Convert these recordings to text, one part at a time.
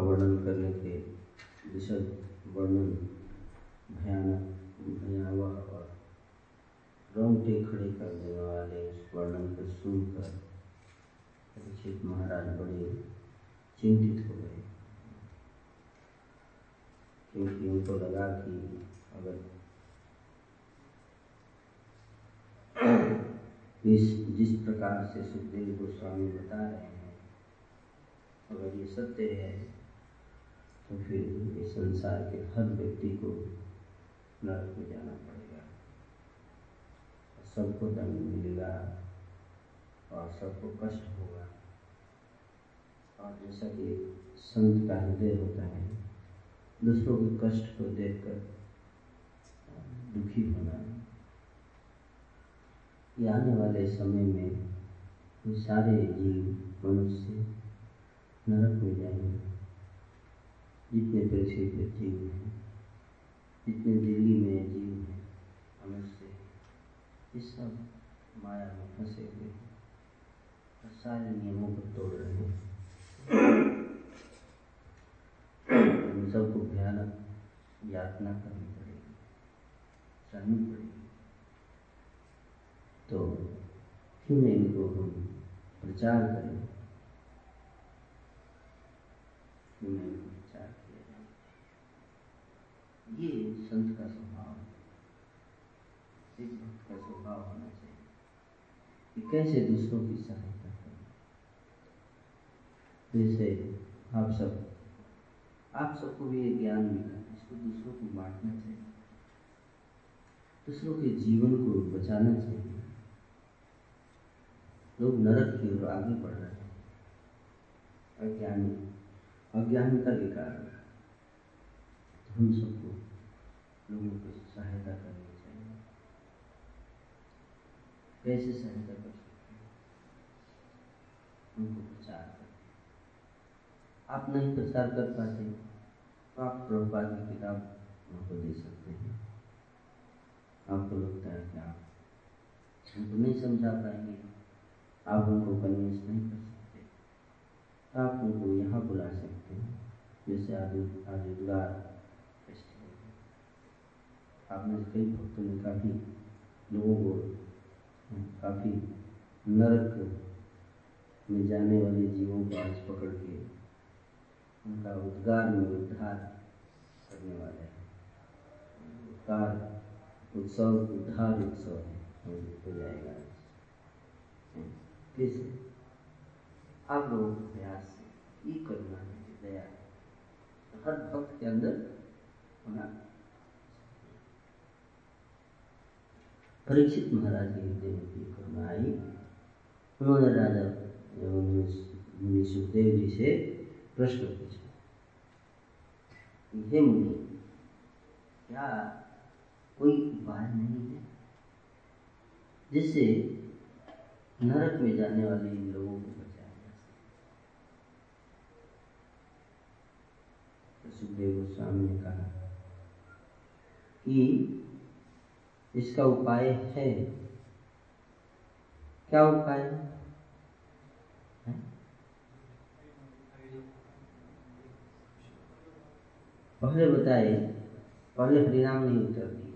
का वर्णन करने के विशद वर्णन भयानक भयावह और रोंगटे खड़े कर देने वाले उस वर्णन को सुनकर परीक्षित महाराज बड़े चिंतित हो गए। क्योंकि उनको लगा कि अगर इस, जिस प्रकार से सुखदेव गोस्वामी बता रहे हैं, अगर ये सत्य है तो फिर इस संसार के हर व्यक्ति को नरक में जाना पड़ेगा। सबको दंड मिलेगा और सबको कष्ट होगा। और जैसा कि संत का हृदय होता है, दूसरों के कष्ट को देखकर दुखी होना। ये आने वाले समय में सारे जीव मनुष्य नरक में जाएँगे। जितने पृथ्वी पे जीव हैं जितने दिल्ली में जीव हैं, मनुष्य ये सब माया में फंसे हुए हैं और सारे नियमों को तोड़ रहे हैं। उन सबको भयानक यातना करनी पड़ेगी, सहनी पड़ेगी। तो क्यों नहीं इनको हम प्रचार करें? क्यों नहीं इनको प्रचार किया जाए ये संत का स्वभाव है। एक भक्त का स्वभाव होना चाहिए कि कैसे दूसरों की सहायता करें। जैसे आप सब, आप सबको भी ये ज्ञान मिला, इसको दूसरों को बांटना चाहिए। दूसरों के जीवन को बचाना चाहिए। लोग नरक की ओर आगे बढ़ रहे हैं। अज्ञानी अज्ञानता के कारण तो हम सबको लोगों को सहायता करनी चाहिए कैसे सहायता कर सकते हैं उनको प्रचार कर आप नहीं प्रचार कर पाते तो आप प्रभुपाद की किताब उनको दे सकते हैं। आपको लगता है कि आप उनको नहीं समझा पाएँगे, आप उनको कन्विंस नहीं कर सकते। आप उनको यहाँ बुला सकते हैं, जैसे उदार फेस्टिवल आप में कई भक्तों ने काफ़ी लोगों को काफ़ी नरक में जाने वाले जीवों को आज पकड़ के उनका उद्गार में उद्धार करने वाले हैं। उद्गार, उत्सव, उद्धार उत्सव है, हो जाएगा। कैसे आप लोगों के प्रयास ये करुणा है दया, हर भक्त के अंदर होना परीक्षित महाराज के में भी करुणा आई उन्होंने राजा मुनि सुखदेव जी से प्रश्न पूछा, हे मुनि, क्या कोई उपाय नहीं है जिससे नरक में जाने वाले इन लोगों को बचाया जा सके? तो सुखदेव गोस्वामी ने कहा कि इसका उपाय है। क्या उपाय? पहले बताए पहले हरिनाम नहीं उत्तर दिए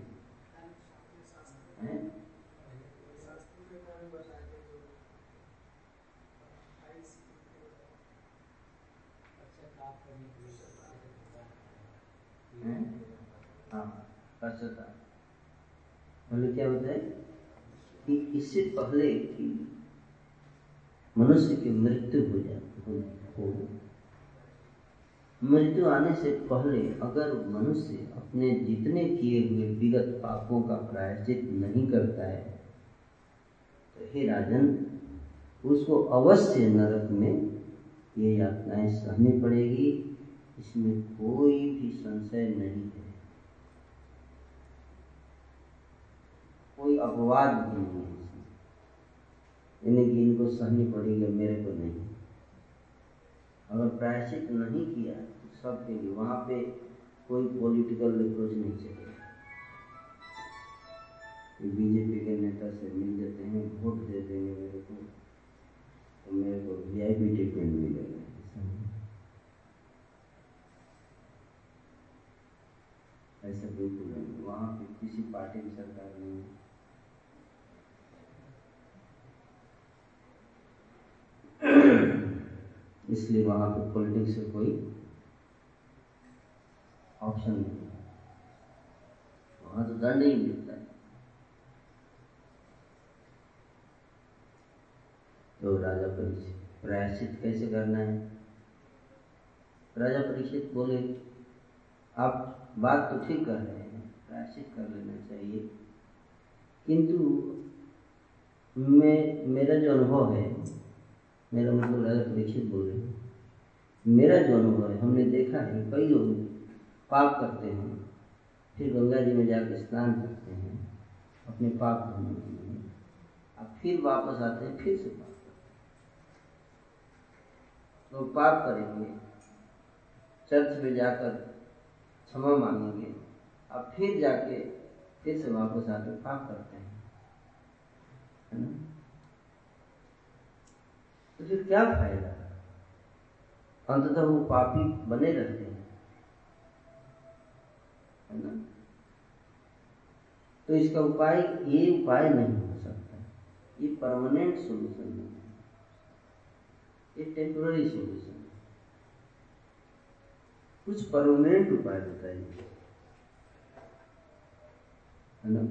हाँ? पहले क्या बताए कि इससे पहले कि मनुष्य की मृत्यु हो जाती हो। मृत्यु आने से पहले अगर मनुष्य अपने जितने किए हुए विगत पापों का प्रायश्चित नहीं करता है तो हे राजन, उसको अवश्य नरक में ये यातनाएँ सहनी पड़ेगी। इसमें कोई भी संशय नहीं है। कोई अपवाद भी नहीं है यानी कि इनको सहनी पड़ेगी मेरे को नहीं। अगर प्रायश्चित नहीं किया तो सब के लिए वहाँ पे कोई पॉलिटिकल अप्रोच नहीं चलेगा बीजेपी के नेता से मिल जाते हैं, वोट दे देंगे मेरे को तो मेरे को वी आई पी ट्रीटमेंट मिलेगा। ऐसा बिल्कुल नहीं। वहाँ पे किसी पार्टी की सरकार नहीं इसलिए वहाँ पे पॉलिटिक्स से कोई ऑप्शन नहीं वहाँ तो दंड ही मिलता है। तो राजा परीक्षित, प्रायश्चित कैसे करना है? राजा परीक्षित बोले, आप बात तो ठीक कर रहे हैं, प्रायश्चित कर लेना चाहिए। किंतु मैं, मेरा जो अनुभव है मेरा मतलब राजा परीक्षित बोल रहे हैं। मेरा जो अनुभव है, हमने देखा है, कई लोग पाप करते हैं, फिर गंगा जी में जाकर स्नान करते हैं, अपने पाप धोने के लिए। अब फिर वापस आते हैं, फिर से पाप करते हैं। तो पाप करेंगे, चर्च में जाकर क्षमा मांगेंगे, अब फिर जाके, फिर से वापस आकर पाप करते हैं। है ना? तो फिर क्या फ़ायदा? अंततः वो पापी बने रहते हैं। है ना? तो इसका उपाय, ये उपाय नहीं हो सकता। ये परमानेंट सॉल्यूशन नहीं है। ये टेम्पोररी सॉल्यूशन कुछ परमानेंट उपाय बताइए। है ना?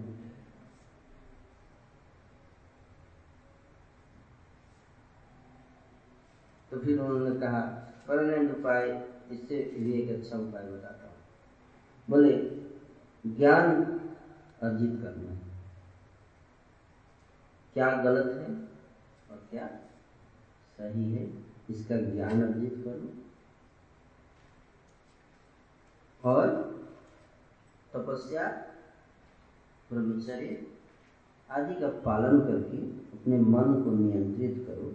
तो फिर उन्होंने कहा परमानेंट उपाय, इससे भी एक अच्छा उपाय बताता हूँ। बोले, ज्ञान अर्जित करना क्या गलत है और क्या सही है, इसका ज्ञान अर्जित करो। और तपस्या, ब्रह्मचर्य आदि का पालन करके अपने मन को नियंत्रित करो।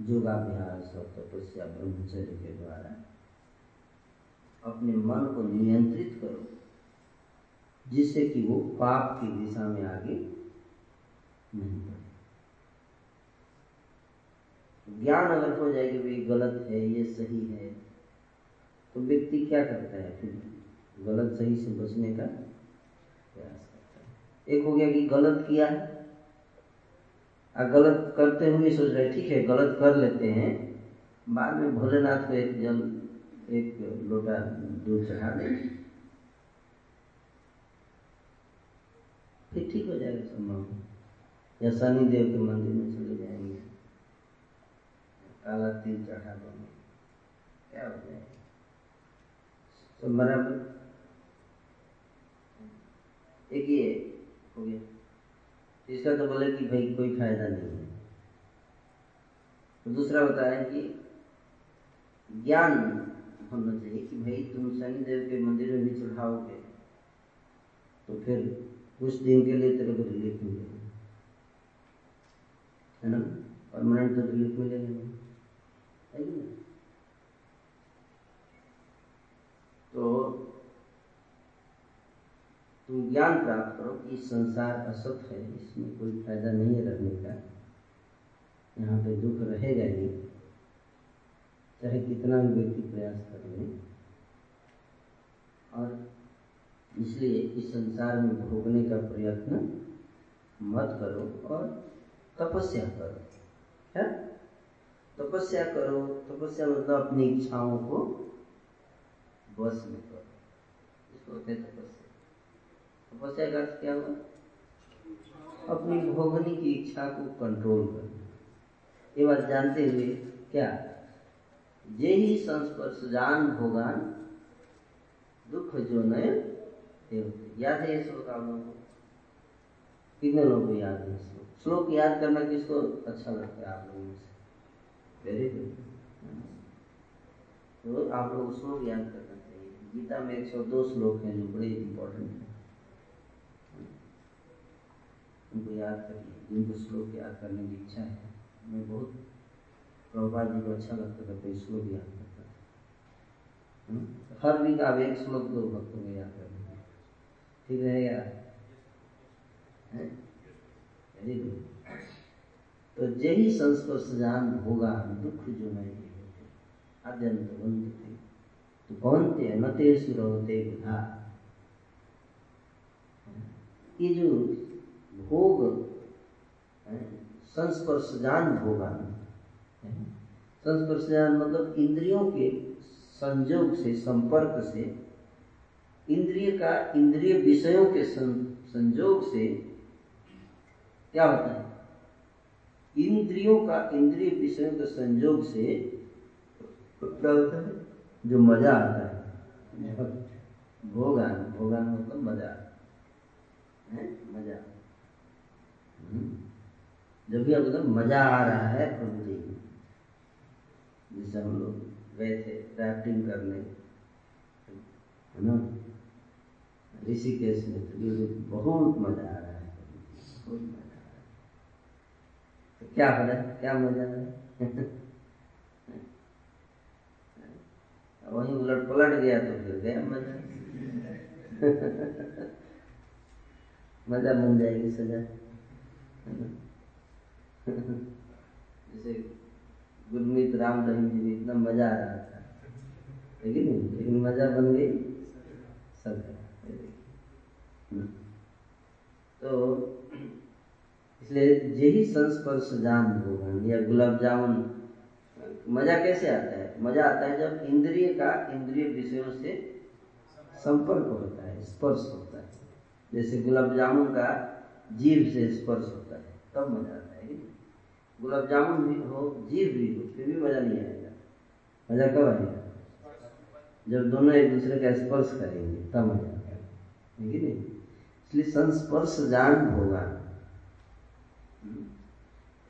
योगाभ्यास और तपस्या ब्रह्मचर्य के द्वारा, अपने मन को नियंत्रित करो, जिससे कि वो पाप की दिशा में आगे नहीं बढ़े। ज्ञान अगर हो जाए कि भाई, गलत है, ये सही है। तो व्यक्ति क्या करता है फिर? गलत सही से बचने का प्रयास करता है। एक हो गया कि गलत किया है गलत करते हुए सोच रहे ठीक है, गलत कर लेते हैं। बाद में भोलेनाथ को एक जल, एक लोटा दूध चढ़ा दें। फिर ठीक हो जाएगा संभव। या शनि देव के मंदिर में चले जाएँगे। काला तिल चढ़ा देंगे। क्या हो जाएगा तो बराबर? एक ये हो गया। इसका तो बोले कि भाई कोई फ़ायदा नहीं है। तो दूसरा बताया कि ज्ञान होना चाहिए कि भाई तुम शनि देव के मंदिर में भी चढ़ाओगे तो फिर कुछ दिन के लिए तेरे को रिलीफ मिलेगा। है ना? परमानेंट तो रिलीफ मिलेगा तो तुम ज्ञान प्राप्त करो कि संसार असत है, इसमें कोई फ़ायदा नहीं है रहने का। यहाँ पे दुख रहेगा ही। चाहे कितना भी व्यक्ति प्रयास कर ले। और इसलिए इस संसार में भोगने का प्रयत्न मत करो और तपस्या करो। क्या? तपस्या करो। तपस्या मतलब अपनी इच्छाओं को बस में करो। इसको होते तपस्या। तपस्या का क्या हुआ? अपनी भोगने की इच्छा को कंट्रोल करना ये बात जानते हुए क्या? ये ही संस्पर्श जान भोगान दुख जो नय याद है ये श्लोक आप लोगों को? कितने लोगों को याद है श्लोक? श्लोक याद करना किसको अच्छा लगता है आप लोगों से? Very good. तो आप लोग श्लोक याद करना चाहिए। गीता में एक सौ दो श्लोक हैं जो बड़े इम्पोर्टेंट हैं। उनको याद करिए जिनको श्लोक याद करने की इच्छा है। मैं बहुत प्रभुपाद जी को अच्छा लगता था कोई श्लोक याद करता था? हर वीक आप एक श्लोक, दो भक्तों को याद कर लीजिए ठीक रहेगा वेरी गुड। तो यही संस्पर्श जान होगा, दुख जो नहीं होते बंद थे। तो कौन थे न ते सुरवते बुधा ये जो भोग संस्पर्श जान भोगा संस्पर्श जान मतलब इंद्रियों के संयोग से संपर्क से इंद्रिय का इंद्रिय विषयों के संयोग से क्या होता है? इंद्रियों का इंद्रिय विषयों के संयोग से क्या होता है? जो मज़ा आता है। भोगान भोगान मतलब मज़ा है? मज़ा। जब भी एकदम मज़ा आ रहा है प्रभु जी जैसे हम लोग गए थे राफ्टिंग करने, है ना? ऋषिकेश में तो बहुत मज़ा आ रहा है बहुत मज़ा आ रहा है। तो क्या हो रहा है? क्या मज़ा आ रहा है? वहीं उलट पलट गया तो फिर गया मज़ा। मज़ा बन जाएगी सजा। जैसे गुरमीत राम रहीम जी भी इतना मज़ा आ रहा था। लेकिन लेकिन मज़ा बन गई। सब तो इसलिए यही संस्पर्श जान भोगन या गुलाब जामुन, मज़ा कैसे आता है? मज़ा आता है जब इंद्रिय का इंद्रिय विषयों से संपर्क होता है, स्पर्श होता है। जैसे गुलाब जामुन का जीव से स्पर्श होता है। तब मज़ा आता है गुलाब जामुन भी हो, जीव भी हो, फिर भी मज़ा नहीं आएगा। मज़ा कब आएगा? जब दोनों एक दूसरे का स्पर्श करेंगे, तब मज़ा आएगा। नहीं? इसलिए संस्पर्श जान होगा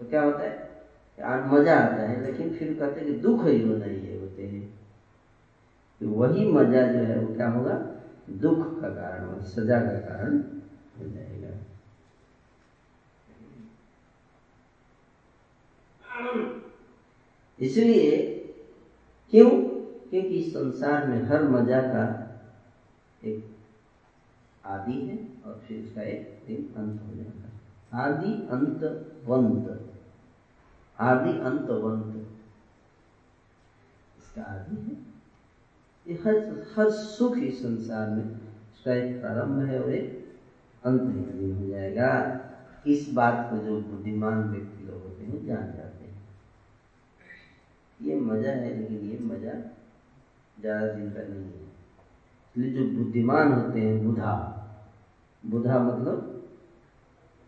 तो क्या होता है? मज़ा आता है, लेकिन फिर कहते हैं कि दुख ही हो नहीं है, होते हैं। तो वही मज़ा जो है, वो क्या होगा? दुख का कारण सजा का कारण हो जाएगा। इसलिए क्यों? क्योंकि संसार में हर मज़ा का एक आदि है और फिर उसका एक दिन अंत हो जाएगा आदि अंत वंत आदि अंत वंत इसका आदि है। ये हर हर सुख इस संसार में उसका एक प्रारंभ है और एक अंत ही। हो जाएगा। इस बात को जो बुद्धिमान व्यक्ति लोग होते हैं, जान जाते हैं। ये मज़ा है, लेकिन ये मज़ा ज़्यादा दिन का नहीं है। इसलिए जो बुद्धिमान होते हैं, बुधा बुधा मतलब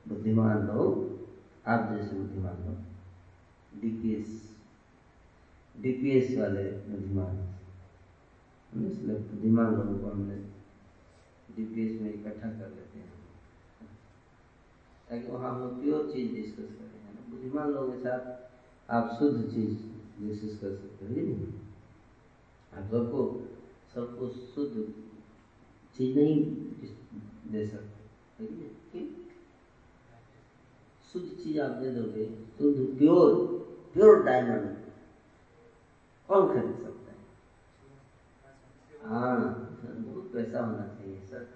बुद्धिमान लोग, आप जैसे बुद्धिमान लोग डीपीएस डीपीएस वाले बुद्धिमान। इसलिए बुद्धिमान लोगों को हमने डीपीएस में इकट्ठा कर लेते हैं। ताकि वहाँ हम लोग प्योर चीज़ डिस्कस करें बुद्धिमान लोगों के साथ आप शुद्ध चीज़ डिस्कस कर सकते हैं, नहीं। आप सबको सबको शुद्ध चीज़ नहीं दे सकते शुद्ध चीज़ आप दे दोगे, शुद्ध प्योर प्योर डायमंड कौन खरीद सकता है? हाँ बहुत पैसा होना चाहिए, सर।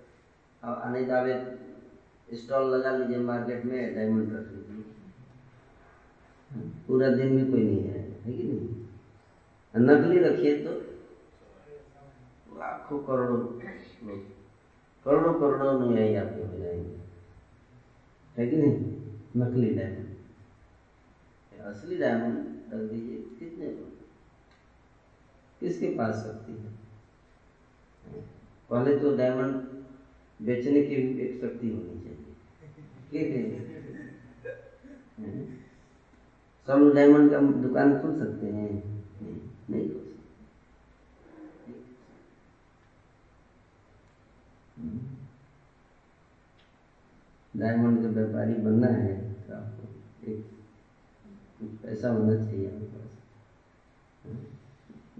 अब अनित आवे स्टॉल लगा लीजिए मार्केट में डायमंड रख लीजिए। पूरा दिन में कोई नहीं है है कि नहीं? नकली रखिए तो लाखों करोड़ों लोग करोड़ों करोड़ों अनुयायी आपके हो जाएँगे। है कि नहीं? नकली डायमंड असली डायमंड रख दीजिए कितने किसके पास शक्ति है? पहले तो डायमंड बेचने की एक शक्ति होनी चाहिए। सब लोग डायमंड का दुकान खोल सकते हैं। नहीं, नहीं खोल सकते। डायमंड का व्यापारी बनना है तो आपको एक पैसा होना चाहिए आपके पास।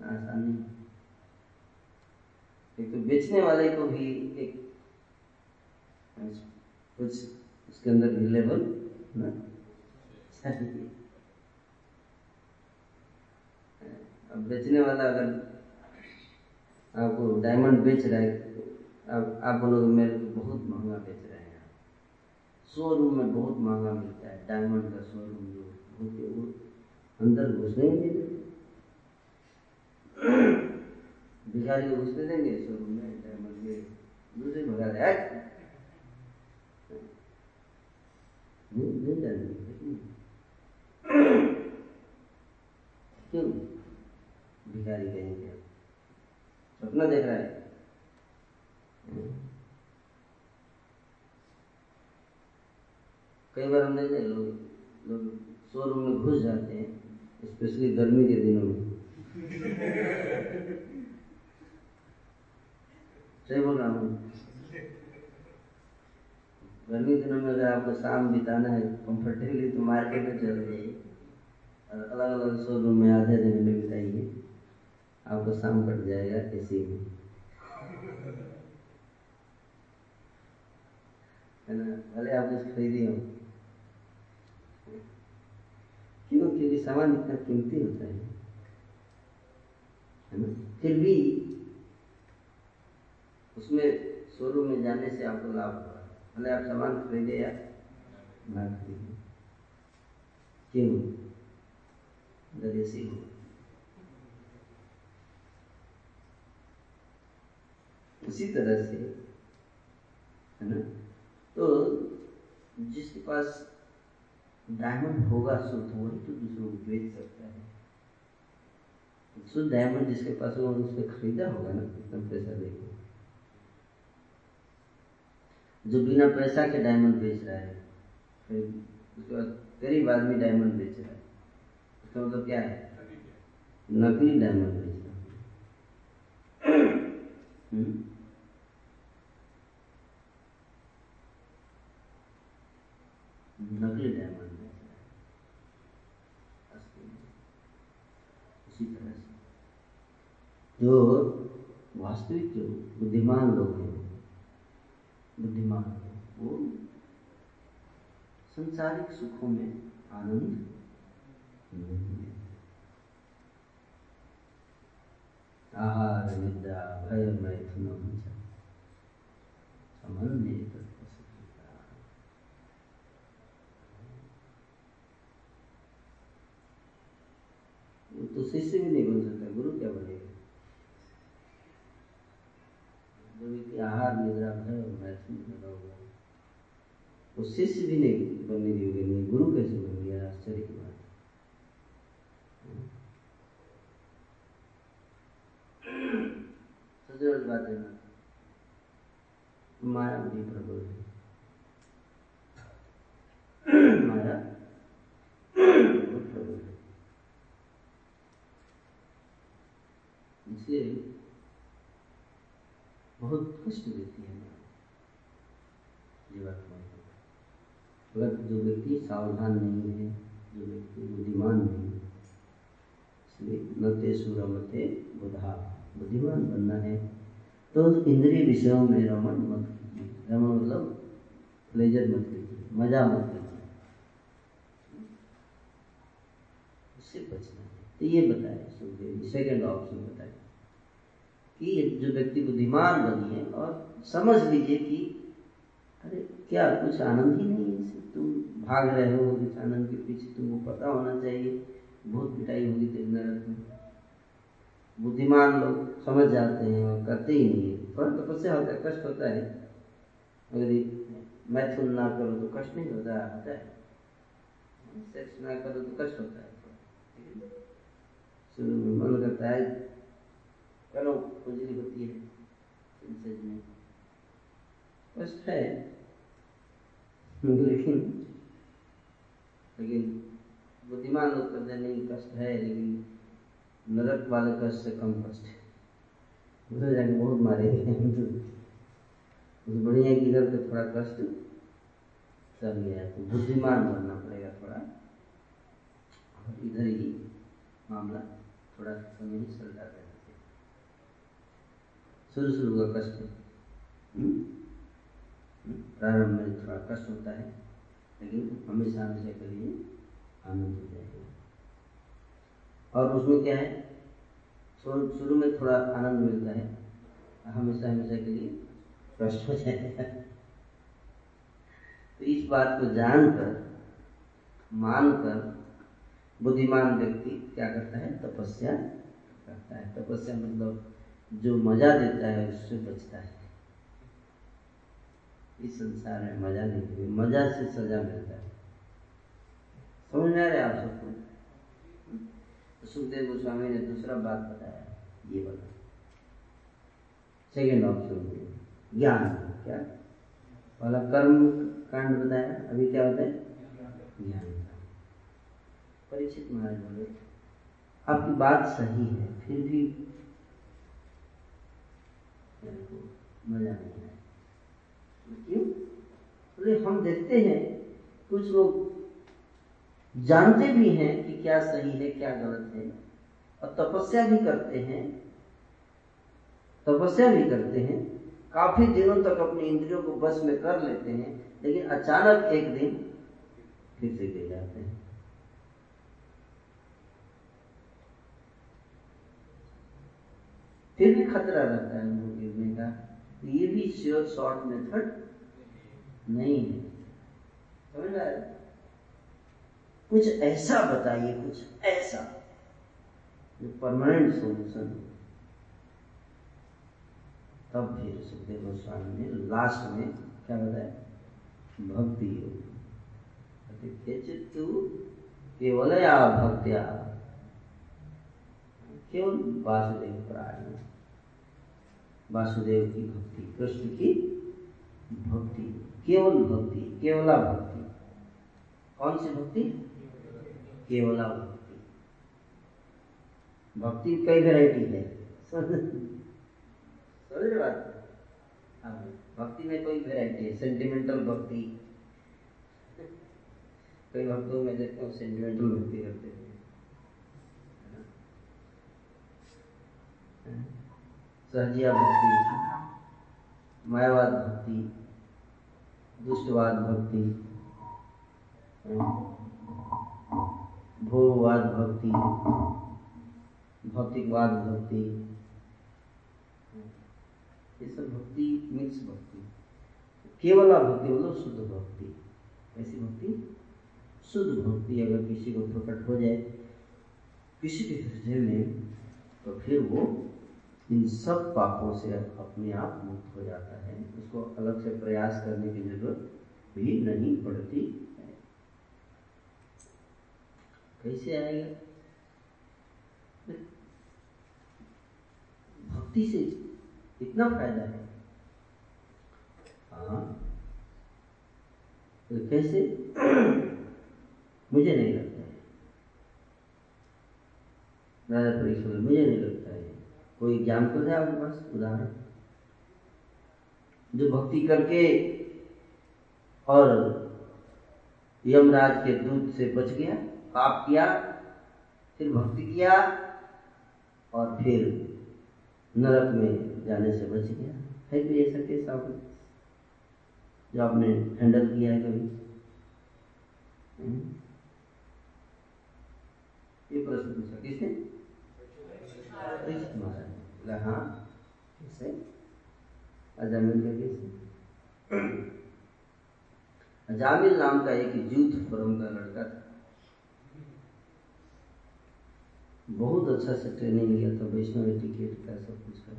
आसानी। एक तो बेचने वाले को भी एक कुछ उसके अंदर लेवल ना? चाहिए अब बेचने वाला अगर आपको डायमंड बेच रहा है अब आप बोलोगे, मेरे को बहुत महँगा बेच रहे हैं आप शोरूम में बहुत महँगा मिलता है डायमंड का शोरूम जो होते वो अंदर घुसने ही नहीं देते भिखारी को घुसने देंगे शोरूम में डायमंड के दूसरे भगा रहे नहीं नहीं जाने क्यों? भिखारी कहीं कहेंगे सपना देख रहा है। कई बार हम देखे लोग लोग शोरूम में घुस जाते हैं स्पेशली गर्मी के दिनों में। सही बोल रहा हूँ। गर्मी के दिनों में अगर आपको शाम बिताना है कंफर्टेबली तो मार्केट में चले जाइए। और अलग अलग शोरूम में आधे दिन में बिताइए। आपको शाम कट जाएगा एसी में है ना? भले आप कुछ खरीदी हो। क्यों? क्योंकि सामान इतना कीमती होता है। ना? फिर भी उसमें शोरूम में जाने से आपको लाभ होगा। भले आप सामान खरीदे या ना खरीदे। क्यों? अगर ऐसी हो उसी तरह से है ना? तो जिसके पास डायमंड होगा शुद्ध वही तो दूसरों को बेच सकता है। शुद्ध डायमंड जिसके पास होगा उसने खरीदा होगा ना कितना पैसा देकर जो बिना पैसा के डायमंड बेच रहा है फिर उसके बाद गरीब आदमी डायमंड बेच रहा है। उसका मतलब क्या है? नकली डायमंड बेच रहा है हम्म? नकली डायमंड है। उसी तरह से। जो वास्तविक जो बुद्धिमान लोग हैं, बुद्धिमान, वो संसारिक सुखों में आनंद नहीं लेते आहार निद्रा भय, मैथुन समन्वय तत्वसुखिता वो तो शिष्य भी नहीं बन सकता। गुरु क्या बनेगा? जो व्यक्ति आहार निद्रा भय और मैथुन लगा हुआ वो शिष्य भी नहीं बनने योग्य नहीं, गुरु कैसे बन गया आश्चर्य की बात। बात है माया भी प्रबल है। माया बहुत प्रबल है इसलिए बहुत कष्ट देती है जीवात्मा को अगर जो व्यक्ति सावधान नहीं है, जो व्यक्ति बुद्धिमान नहीं है, इसलिए न ते सुरमते बुधा बुद्धिमान बनना है। तो इंद्रिय विषयों में रमण मत कीजिए। रमण मतलब प्लेजर मत कीजिए। मज़ा मत कीजिए। उससे बचना है। तो ये बताया सुखदेव सेकेंड ऑप्शन बताया कि जो व्यक्ति बुद्धिमान बनिए और समझ लीजिए कि, अरे, क्या कुछ आनंद ही नहीं है इससे? तुम भाग रहे हो, इस आनंद के पीछे तुमको पता होना चाहिए बहुत पिटाई होगी तेरे नरक में। बुद्धिमान लोग समझ जाते हैं और करते ही नहीं है। थोड़ा तपस्या होता है कष्ट होता है। अगर ये मैथुन ना करो तो कष्ट नहीं होता होता है। सेक्स ना करो तो कष्ट होता है। शुरू में मन करता है चलो खुजली होती है। सेंसेज में कष्ट है। लेकिन लेकिन बुद्धिमान लोग कहते हैं नहीं कष्ट है लेकिन नरक वाले कष्ट से कम कष्ट है। उधर जाके बहुत मारे उस बढ़िया की इधर पे थोड़ा कष्ट चल गया तो बुद्धिमान बनना पड़ेगा थोड़ा। और इधर ही मामला थोड़ा समय ही चलता रहना चाहिए शुरू शुरू का कष्ट। हम्म? हम्म? प्रारंभ में थोड़ा कष्ट होता है, लेकिन हमेशा हमेशा के लिए आनंद हो जाएगा। और उसमें क्या है? शुरू में थोड़ा आनंद मिलता है, हमेशा हमेशा के लिए कष्ट हो जाएगा। तो इस बात को जानकर, मानकर, बुद्धिमान व्यक्ति क्या करता है? तपस्या करता है। तपस्या मतलब जो मज़ा देता है, उससे बचता है। इस संसार में मज़ा नहीं मज़ा से सजा मिलता है। समझ में आ रहे आप सबको? सुखदेव गोस्वामी ने दूसरा बात बताया, ये बता सेकेंड ऑप्शन ज्ञान, क्या? पहला कर्म कांड बताया, अभी क्या होता है? ज्ञान। परीक्षित महाराज बोले, आपकी बात सही है, फिर भी मज़ा नहीं आया क्यों? बोले हम देखते हैं, कुछ लोग जानते भी हैं कि क्या सही है, क्या गलत है, और तपस्या भी करते हैं। तपस्या भी करते हैं। काफ़ी दिनों तक अपने इंद्रियों को बस में कर लेते हैं, लेकिन अचानक एक दिन फिर से गिर जाते हैं। फिर भी खतरा रहता है उनको। का तो ये भी श्योर शॉर्ट मेथड नहीं है। समझ रहा कुछ ऐसा बताइए, कुछ ऐसा जो परमानेंट सोल्यूशन हो। तब फिर सुखदेव गोस्वामी ने लास्ट में क्या बताया? भक्ति योग। केवल या भक्तिया। केवल वासुदेव प्राण वासुदेव की भक्ति कृष्ण की भक्ति केवल भक्ति केवला भक्ति। कौन सी भक्ति? केवला भक्ति। भक्ति कई वैरायटी है। समझ बात। हाँ, भक्ति में कोई वैरायटी है? सेंटिमेंटल भक्ति। कई भक्तों में देखते हो सेंटिमेंटल भक्ति करते हैं। सहजिया भक्ति, मायावाद भक्ति, दुष्टवाद भक्ति, भोगवाद भक्ति, भौतिकवाद भक्ति, ये सब भक्ति, मिक्स भक्ति। केवल भक्ति मतलब शुद्ध भक्ति। ऐसी भक्ति, शुद्ध भक्ति अगर किसी को प्रकट हो जाए, किसी के हृदय में तो फिर वो इन सब पापों से अपने आप मुक्त हो जाता है। उसको अलग से प्रयास करने की ज़रूरत भी नहीं पड़ती है। कैसे आएगा? भक्ति से इतना फ़ायदा है। हाँ। तो कैसे? मुझे नहीं लगता है। राजा परीक्षा मुझे नहीं लगता है। कोई एग्ज़ाम्पल है आपके पास? उदाहरण। जो भक्ति करके और यमराज के दूध से बच गया, पाप किया, फिर भक्ति किया और फिर नरक में जाने से बच गया। है कोई ऐसा केस आप जो आपने हैंडल किया है कभी? हम्म? ये प्रश्न पूछा किसने? अजामिल नाम का एक यूथ फोरम का लड़का था। बहुत अच्छा से ट्रेनिंग लिया था, वैष्णव टिकेट का सब कुछ का।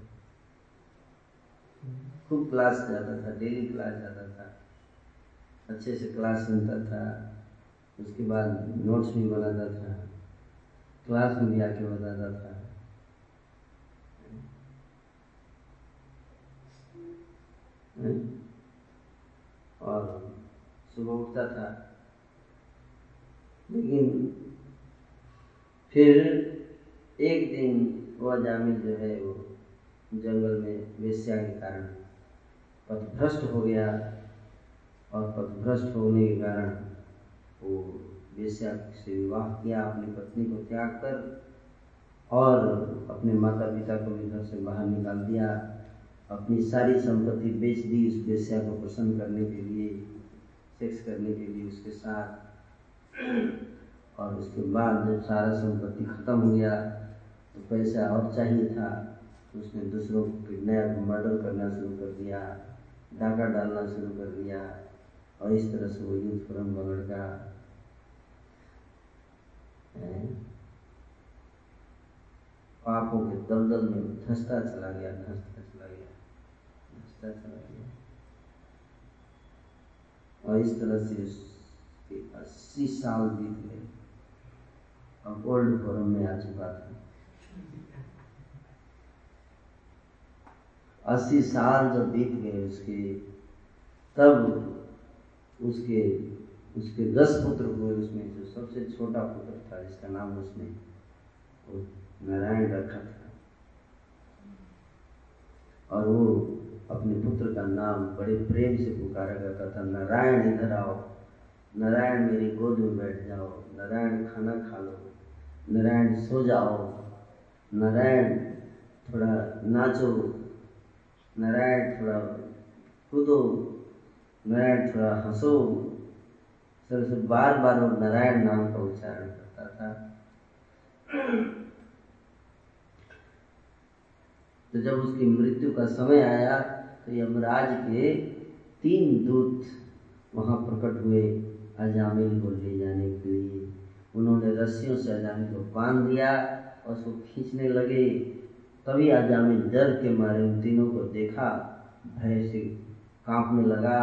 खूब क्लास जाता था डेली क्लास जाता था। अच्छे से क्लास सुनता था। उसके बाद नोट्स भी बनाता था। क्लास में भी आके बताता था। और सुबह उठता था। लेकिन फिर एक दिन वह जामिल जो है, वो जंगल में वेश्या के कारण पथभ्रष्ट हो गया और पथभ्रष्ट होने के कारण वो वेश्या से विवाह किया, अपनी पत्नी को त्याग कर और अपने माता पिता को भी घर से बाहर निकाल दिया। अपनी सारी संपत्ति बेच दी उस बेस्या को प्रसन्न करने के लिए, सेक्स करने के लिए उसके साथ। और उसके बाद जब सारा संपत्ति खत्म हो गया तो पैसा और चाहिए था तो उसने दूसरों को किडनैप मर्डर करना शुरू कर दिया, डाका डालना शुरू कर दिया, और इस तरह से वो यूथ फ्रम बगड़ का पापों के दलदल में धसता चला गया, धसता। धसता चला गया और इस तरह से उसके अस्सी साल बीत गए। और ओल्ड फोरम में आ चुका था अस्सी साल जब बीत गए उसके, तब उसके उसके दस पुत्र हुए उसमें, जो सबसे छोटा पुत्र था, जिसका नाम उसने नारायण रखा था। और वो अपने पुत्र का नाम बड़े प्रेम से पुकारा करता था, नारायण, इधर आओ। नारायण, मेरी गोद में बैठ जाओ। नारायण, खाना खा लो। नारायण, सो जाओ। नारायण, थोड़ा नाचो। नारायण, थोड़ा कूदो। नारायण, थोड़ा हंसो। सर से बार बार वो नारायण नाम का उच्चारण करता था। तो जब उसकी मृत्यु का समय आया तो यमराज के तीन दूत वहाँ प्रकट हुए अजामिल को ले जाने के लिए। उन्होंने रस्सियों से अजामिल को बाँध दिया और उसको खींचने लगे। तभी अजामिल डर के मारे उन तीनों को देखा, भय से कांपने लगा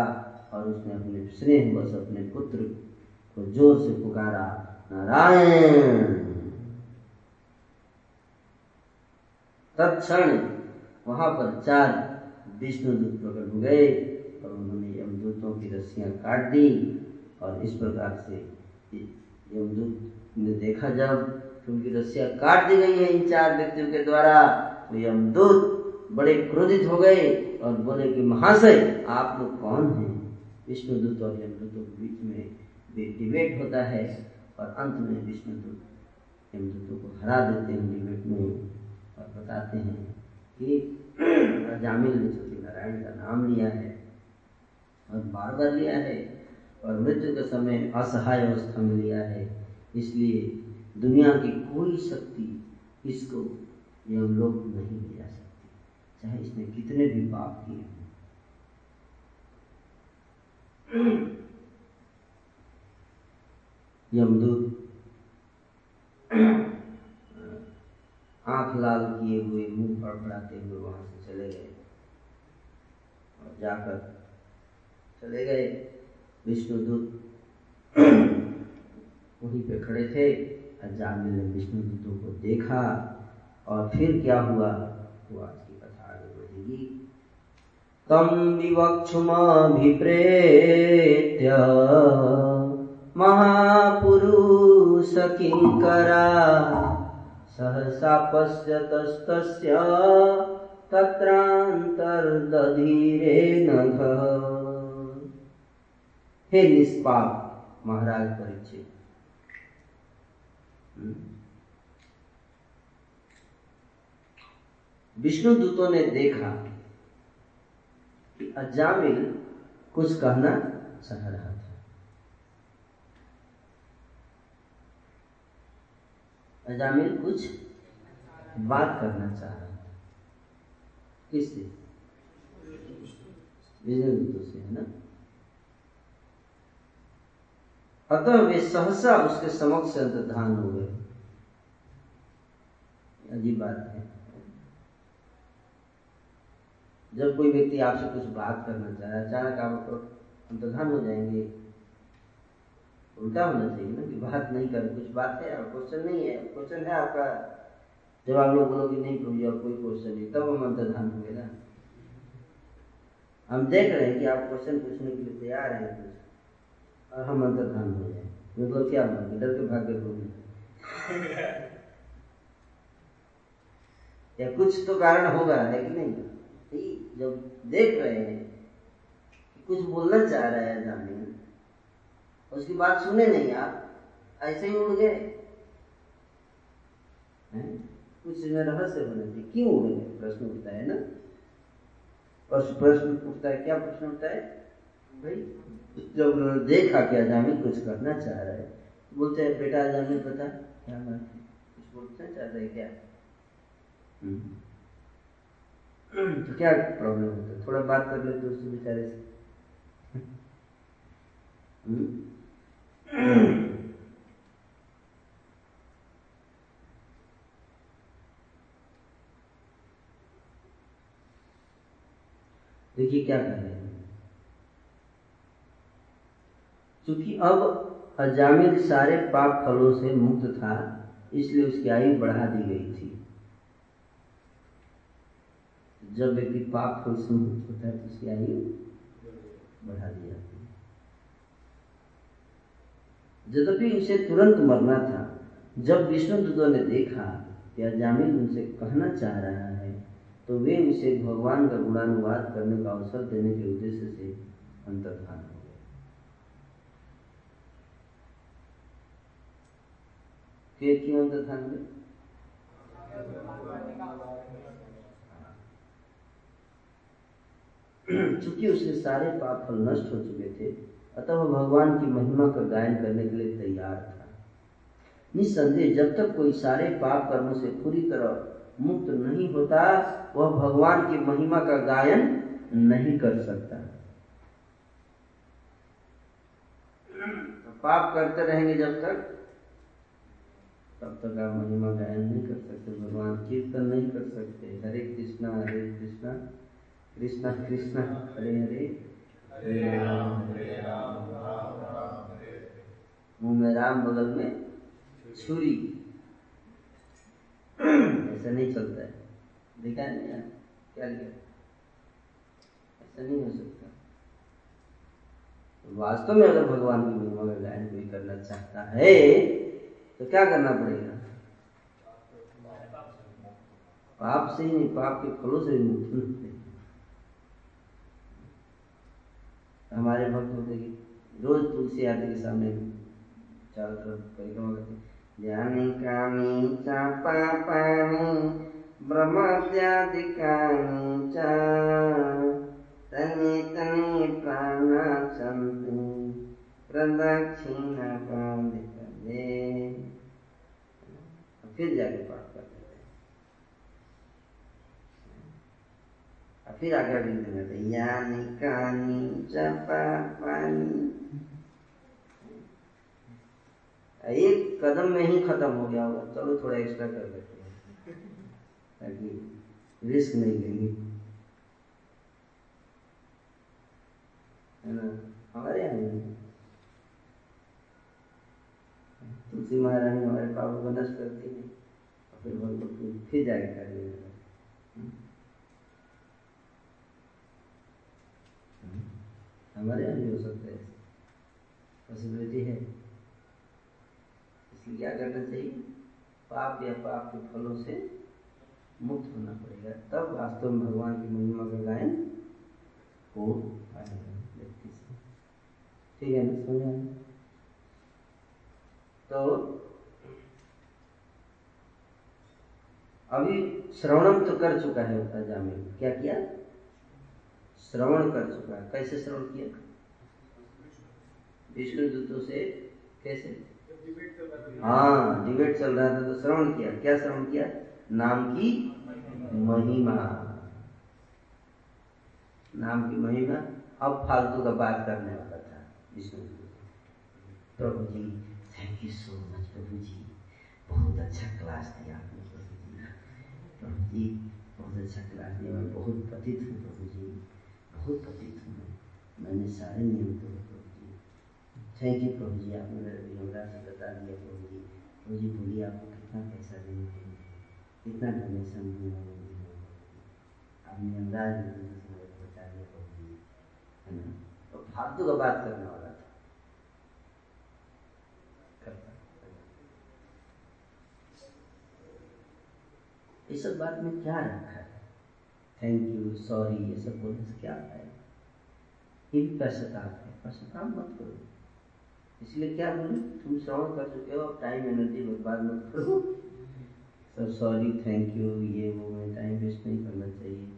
और उसने अपने स्नेह बस अपने पुत्र को ज़ोर से पुकारा, नारायण! तत्क्षण वहाँ पर चार विष्णुदूत प्रकट हो गए और उन्होंने यमदूतों की रस्सियाँ काट दी और इस प्रकार से यमदूत ने देखा जब उनकी रस्सियाँ काट दी गई हैं इन चार व्यक्तियों के द्वारा तो यमदूत बड़े क्रोधित हो गए और बोले कि महाशय, आप लोग कौन हैं? विष्णुदूत और यमदूतों के बीच में डिबेट होता है और अंत में विष्णुदूत यमदूतों को हरा देते हैं डिबेट में और बताते हैं कि जामिल ने सत्यनारायण का नाम लिया है, और बार बार लिया है, और मृत्यु के समय असहाय अवस्था में लिया है। इसलिए दुनिया की कोई शक्ति इसको ये लोग नहीं ले जा सकती, चाहे इसने कितने भी पाप किए हों। यमदूत, आँख लाल किए हुए, मुँह फड़फड़ाते हुए वहाँ से चले गए। और जाकर चले गए। विष्णुदूत वहीं पे खड़े थे। अजामिल ने विष्णुदूतों को देखा और फिर क्या हुआ? वो आज की कथा आगे बढ़ेगी। तम विवक्षुमभिप्रेत्य महापुरुष किंकरा सहसा पश्यतस्तस्य तत्रांतर्दधीरे हे निष्पाप महाराज परीक्षित विष्णु दूतों ने देखा कि अजामिल कुछ कहना चाह रहा था। अजामिल कुछ बात करना चाह रहा किससे दूतों से, है ना? अतः वे सहसा उसके समक्ष अंतर्धान हो गए। अजीब बात है। जब कोई व्यक्ति आपसे कुछ बात करना चाह, अचानक आप अंतर्धान हो जाएँगे। उल्टा होना चाहिए ना कि बात नहीं कर, कुछ बात है क्वेश्चन नहीं है। क्वेश्चन है आपका। जब आप लोग बोलो कि नहीं प्रभु जी कोई क्वेश्चन नहीं। तब हम अंतर्धान होंगे ना। हम देख रहे हैं कि आप क्वेश्चन पूछने के लिए तैयार हैं कुछ और हम अंतर्धान हो जाए मतलब क्या होगा डर के भाग्य होंगे या कुछ तो कारण होगा, है कि नहीं? जब देख रहे हैं कुछ बोलना चाह रहा है जाने, उसकी बात सुने नहीं आप, ऐसे ही उड़ गए। कुछ इसमें रहस्य होना चाहिए क्यों उड़ गए प्रश्न उठता है ना? और प्रश्न पूछता है, क्या प्रश्न होता है? भाई, जब उन्होंने देखा कि अजामिल कुछ करना चाह रहा है, बोलते हैं, बेटा अजामिल बता, क्या है? कुछ बोलना चाहता है क्या? हम्म। तो क्या प्रॉब्लम होता है? थोड़ा बात कर लेते उससे बेचारे से। देखिए क्या कर रहे हैं। क्योंकि अब अजामिल सारे पाप फलों से मुक्त था, इसलिए उसकी आयु बढ़ा दी गई थी। जब व्यक्ति पाप फल से मुक्त होता है तो उसकी आयु बढ़ा दी जाती है। यद्यपि उसे तुरंत मरना था, जब विष्णु दुदो ने देखा कि अजामिल उनसे कहना चाह रहा है तो वे उसे भगवान का गुणानुवाद करने का अवसर देने के उद्देश्य से अंतर्धान हो गए। फिर क्यों अंतर्धान हुए? चूँकि उसके सारे पाप फल नष्ट हो चुके थे, अतः वह भगवान की महिमा का गायन करने के लिए तैयार था। निसंदेह जब तक कोई सारे पाप कर्मों से पूरी तरह मुक्त नहीं होता वह भगवान की महिमा का गायन नहीं कर सकता। तो पाप करते रहेंगे जब तक तब तक आप महिमा गायन नहीं कर सकते भगवान कीर्तन नहीं कर सकते। हरे कृष्णा हरे कृष्णा कृष्णा कृष्णा हरे हरे। मुँह में राम बगल में छुरी। ऐसा नहीं चलता है। देखा है नहीं क्या लिखा ऐसा नहीं हो सकता। वास्तव में अगर भगवान की महिमा का गायन कोई करना चाहता है तो क्या करना पड़ेगा? पाप से ही नहीं, पाप के फलों से भी मुक्त हमारे भक्त होते रोज तुलसी आदि के सामने चारों तरफ़ परिक्रमा करते ध्यानिकानि च पापानि ब्रह्मत्यादिकानि च तनि तनि प्राणाचन्ति प्रदक्षिणकालिकले फिर जाके पाठ कर देते हैं फिर आगे लिख देते यानी कानी च पापानी एक कदम में ही खत्म हो गया होगा। चलो थोड़ा एक्स्ट्रा कर देते हैं। ताकि रिस्क नहीं लेंगे। हमारे यहाँ तुलसी महारानी हमारे पापों को नष्ट करती है। और फिर भगवत फिर जाके कर हम्म। हमारे यहाँ भी हो सकता है। पॉसिबिलिटी है। क्या करना चाहिए। पाप या पाप के फलों से मुक्त होना पड़ेगा। तब वास्तव में भगवान की महिमा का गायन हो पाएगा व्यक्ति से। ठीक है ना, समझ तो अभी श्रवणम तो कर चुका है होता जामिल क्या किया? श्रवण कर चुका है। कैसे श्रवण किया? विष्णु दूतों से कैसे? हाँ डिबेट चल रहा था तो श्रवण किया। क्या श्रवण किया? नाम की महिमा। नाम की महिमा। अब फालतू का बात करने वाला था Vishnu Prabhu ji thank you so much Prabhu ji बहुत अच्छा क्लास दिया आपने प्रभु जी प्रभु जी बहुत अच्छा क्लास दिया। मैं बहुत पतित हूँ प्रभु जी बहुत पतित हूँ। मैंने सारे नियम तोड़े प्रभु थैंक यू प्रभु जी आपने मेरे विनम्रता से बता दिया प्रभु जी प्रभु जी बोलिए आपको कितना पैसा देना है कितना डोनेशन देना आपने अंदाज बता दिया प्रभु जी है ना तो फालतू का बात करने वाला था इस सब बात में क्या रखा है थैंक यू सॉरी ये सब बोलने से क्या है ये भी पश्चाताप है पश्चाताप मत करो इसलिए क्या बोले? तुम श्रवण कर चुके हो टाइम एनर्जी बर्बाद मत करो। सर सॉरी थैंक यू ये वो मैं टाइम वेस्ट नहीं करना चाहिए।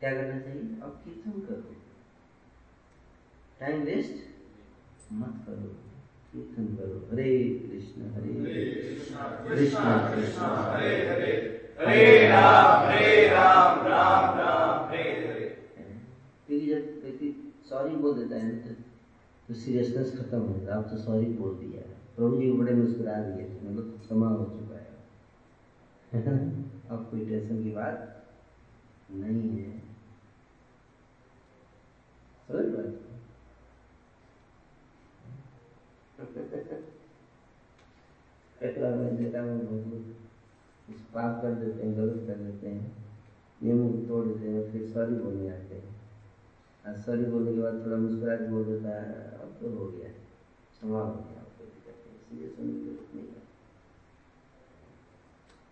क्या करना चाहिए? अब कीर्तन करो। टाइम वेस्ट मत करो। कीर्तन करो। हरे कृष्ण हरे कृष्ण। कृष्ण हरे हरे। हरे राम हरे राम राम राम हरे हरे। क्योंकि जब व्यक्ति सॉरी बोल देता है तो, सीरियसनेस खत्म हो गया। अब तो सॉरी बोल दिया। प्रभु जी बड़े मुस्कुरा दिए। मतलब क्षमा हो चुका है। अब कोई टेंशन की बात नहीं है। पाप कर देते हैं गलत कर देते हैं। नियमों को तोड़ देते हैं फिर सॉरी बोलने आते हैं। सॉरी बोलने के बाद थोड़ा मुस्कुरा के बोल देता है, अब तो हो गया क्षमा हो गया कोई दिक्कत नहीं, इसलिए सुनने की ज़रूरत नहीं है।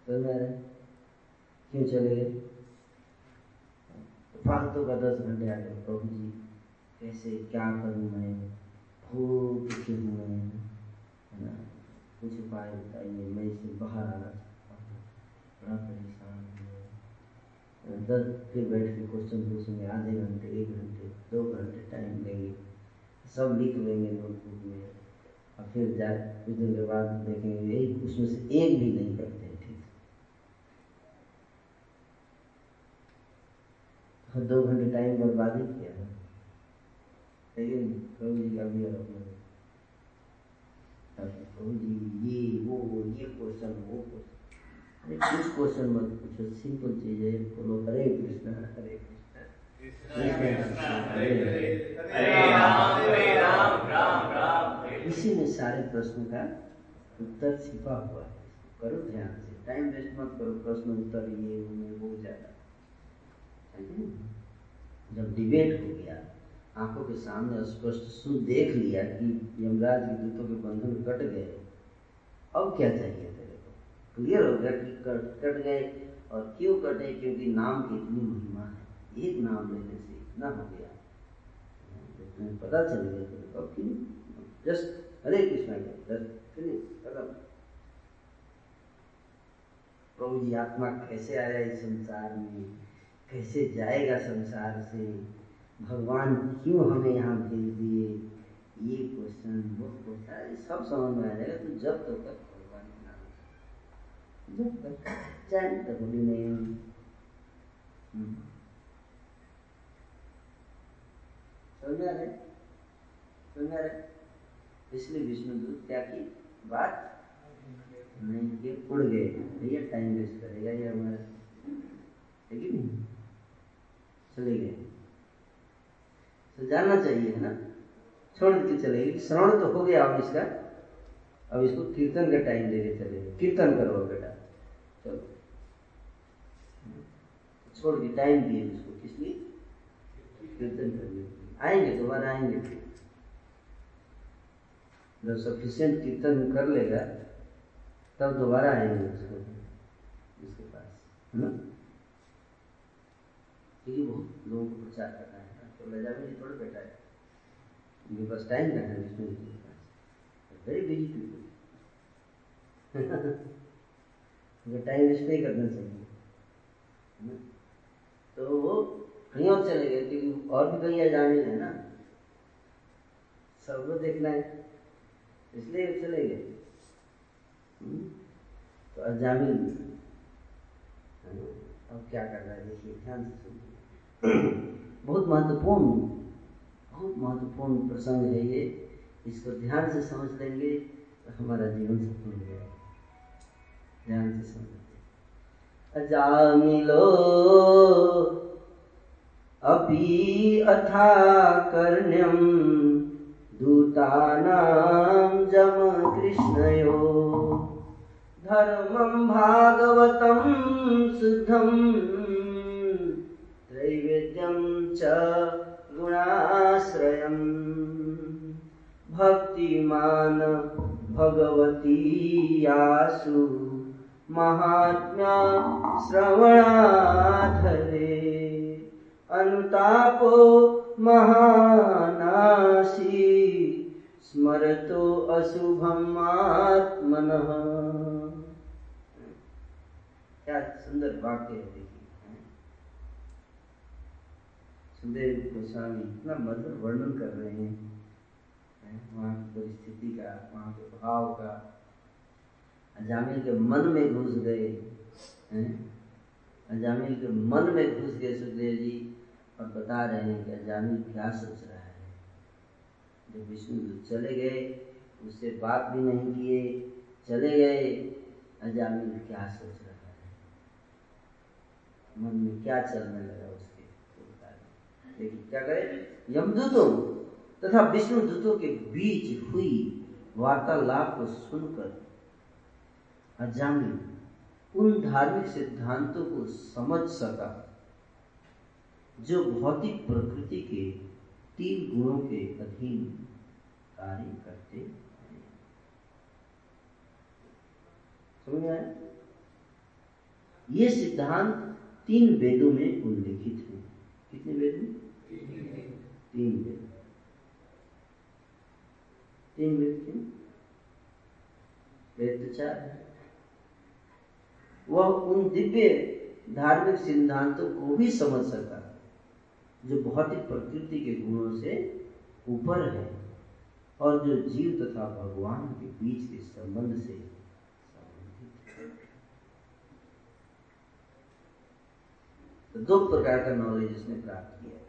समझ में आ रहा है? क्यों चले फालतू का दस घंटे आ गए, प्रभु जी, कैसे, क्या करूँ मैं? खूब दुखी हूँ मैं, है ना? कुछ उपाय बताइए मैं इससे बाहर आना चाहता हूँ बड़ा परेशान हूँ। दस फिर बैठ के क्वेश्चन पूछेंगे, आधे घंटे, एक घंटे, दो घंटे टाइम लेंगे सब लिख लेंगे नोटबुक में। और फिर जा, कुछ दिन के बाद देखेंगे, यही उसमें से एक भी नहीं करते हैं, ठीक। से दो घंटे टाइम बर्बाद ही किया है। प्रभु जी का भी प्रभु जी, ये, वो, ये क्वेश्चन वो क्वेश्चन कुछ क्वेश्चन मत पूछो सिंपल चीज़ है बोलो हरे कृष्ण हरे कृष्ण। इसी में सारे प्रश्न का उत्तर छिपा हुआ है। करो ध्यान से। टाइम वेस्ट मत करो प्रश्न उत्तर ये वो वो ज़्यादा। जब डिबेट हो गया आँखों के सामने स्पष्ट सुन देख लिया कि यमराज के दूतों के बंधन कट गए अब क्या चाहिए क्लियर हो गया कि कट कट गए और क्यों कटे? क्योंकि नाम की इतनी महिमा है। एक नाम लेने से इतना हो गया। तो तुम्हें पता चल गया क्यों just Hare Krishna just finish खत्म। प्रभु जी, आत्मा कैसे आया इस संसार में? कैसे जाएगा संसार से? भगवान क्यों हमें यहाँ भेज दिए? ये क्वेश्चन वो क्वेश्चन सब समझ में आ जाएगा तो जब तक के में आ रहे इसलिए विष्णुदूत क्या की बात नहीं ये उड़ गए टाइम वेस्ट करेगा ये हमारा नहीं चले गए तो जानना चाहिए है ना छोड़ के चलेगी श्रवण तो हो गया अब इसका अब इसको कीर्तन का टाइम देके चलेगा कीर्तन करो बेटा चलो। छोड़ के टाइम दिए इसको किस लिए? कीर्तन करने आएँगे, दोबारा आएँगे। जब सफिशियंट कीर्तन कर लेगा, तब दोबारा आएँगे उसको, इसके पास। है ना? क्योंकि बहुत लोगों को प्रचार करना है तो लजा में थोड़ा बेटा है। उनके पास टाइम कहाँ है विष्णु जी के पास वेरी बिज़ी पीपल उनका टाइम वेस्ट नहीं करना चाहिए तो वो कहीं और चले गए, क्योंकि और भी कहीं जाने है ना। सबको देखना है, इसलिए चले गए। तो अजामिल अब क्या कर रहा है, देखिए, ध्यान से सुनिए। बहुत महत्वपूर्ण बहुत महत्वपूर्ण प्रसंग है ये। इसको ध्यान से समझ लेंगे तो हमारा जीवन सफल हो जाएगा। जामिलो अपि अथा कर्ण्यं दूतानां जम कृष्णयो। धर्मं भागवतं शुद्धं त्रैवेद्यं च गुणाश्रयं। भक्तिमान भगवती यासु। महात्म्या श्रवणाधरे, अनुतापो महानासी स्मरतो अशुभम आत्मनः। क्या सुंदर वाक्य है सुखदेव गोस्वामी, इतना मधुर वर्णन कर रहे हैं, वहाँ की परिस्थिति का, वहाँ के भाव का अजामिल के मन में घुस गए अजामिल के मन में घुस गए सुखदेव जी और बता रहे हैं कि अजामिल क्या सोच रहा है। जब विष्णु चले गए, उससे बात भी नहीं किए, चले गए, अजामिल क्या सोच रहा है? मन में क्या चलने लगा उसके? लेकिन क्या करे? यमदूतों तथा विष्णु दूतों के बीच हुई वार्तालाप को सुनकर अजामिल उन धार्मिक सिद्धांतों को समझ सका, जो भौतिक प्रकृति के तीन गुणों के अधीन कार्य करते हैं। ये सिद्धांत तीन वेदों में उल्लेखित है। कितने वेद में तीन वेद। तीन वेद क्यों? वेद तो चार है। वह उन दिव्य धार्मिक सिद्धांतों को भी समझ सका जो भौतिक प्रकृति के गुणों से ऊपर है और जो जीव तथा भगवान के बीच के संबंध से तो दो प्रकार का नॉलेज उसने प्राप्त किया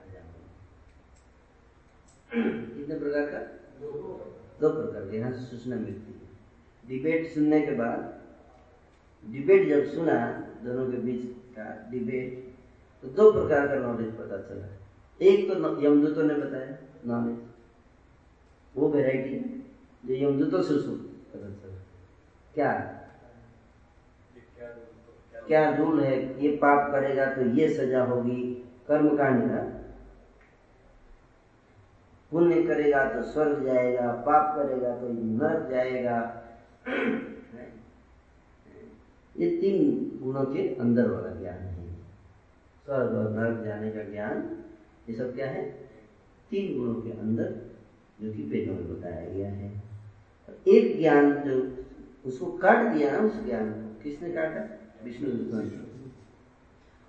कितने प्रकार का? दो प्रकार। के यहाँ सूचना मिलती है। डिबेट सुनने के बाद डिबेट जब सुना, दोनों के बीच का डिबेट तो दो प्रकार का नॉलेज पता चला। एक तो यमदूतों ने बताया नॉलेज वो वेराइटी जो यमदूतों से पता चला। क्या? क्या रूल है? ये पाप करेगा तो ये सजा होगी कर्म कांड का। पुण्य करेगा तो स्वर्ग जाएगा, पाप करेगा तो नरक जाएगा। ये तीन गुणों के अंदर वाला ज्ञान है। स्वर्ग और नरक जाने का ज्ञान, ये सब क्या है? तीन गुणों के अंदर जो कि वेदों में बताया गया है। एक ज्ञान जो उसको काट दिया ना, उस ज्ञान को, किसने काटा? विष्णु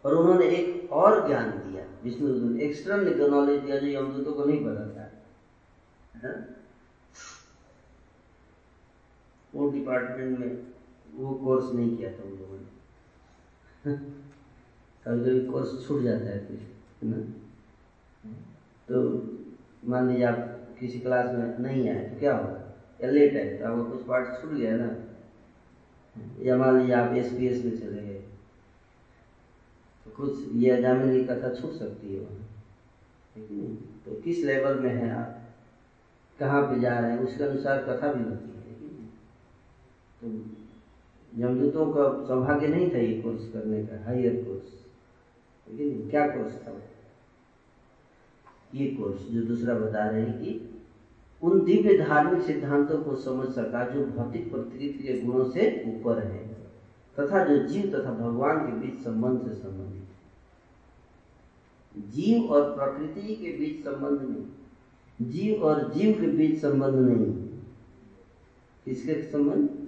और उन्होंने एक और ज्ञान दिया, विष्णु एक्सटर्नल नॉलेज दिया जो यमदूतों को नहीं पता था। वो डिपार्टमेंट में वो कोर्स नहीं किया था उन लोगों ने। कभी कभी कोर्स छूट जाता है कुछ है ना? तो मान लीजिए आप किसी क्लास में नहीं आए तो क्या होगा? या लेट है तो आपका कुछ पार्ट छूट गया ना? या मान लीजिए आप एस पी एस में चले गए तो कुछ ये जामिन की कथा छूट सकती है वहाँ। तो किस लेवल में है आप? कहाँ पे जा रहे हैं? उसके अनुसार कथा भी होती है तो यमदूतों का सौभाग्य नहीं था ये कोर्स करने का, हायर कोर्स। लेकिन क्या कोर्स था? ये कोर्स जो दूसरा बता रहे हैं कि उन दिव्य धार्मिक सिद्धांतों को समझ सका, जो भौतिक प्रकृति के गुणों से ऊपर है, तथा जो जीव तथा भगवान के बीच संबंध से संबंधित है। जीव और प्रकृति के बीच संबंध नहीं। जीव और जीव के बीच संबंध नहीं। किसके संबंध?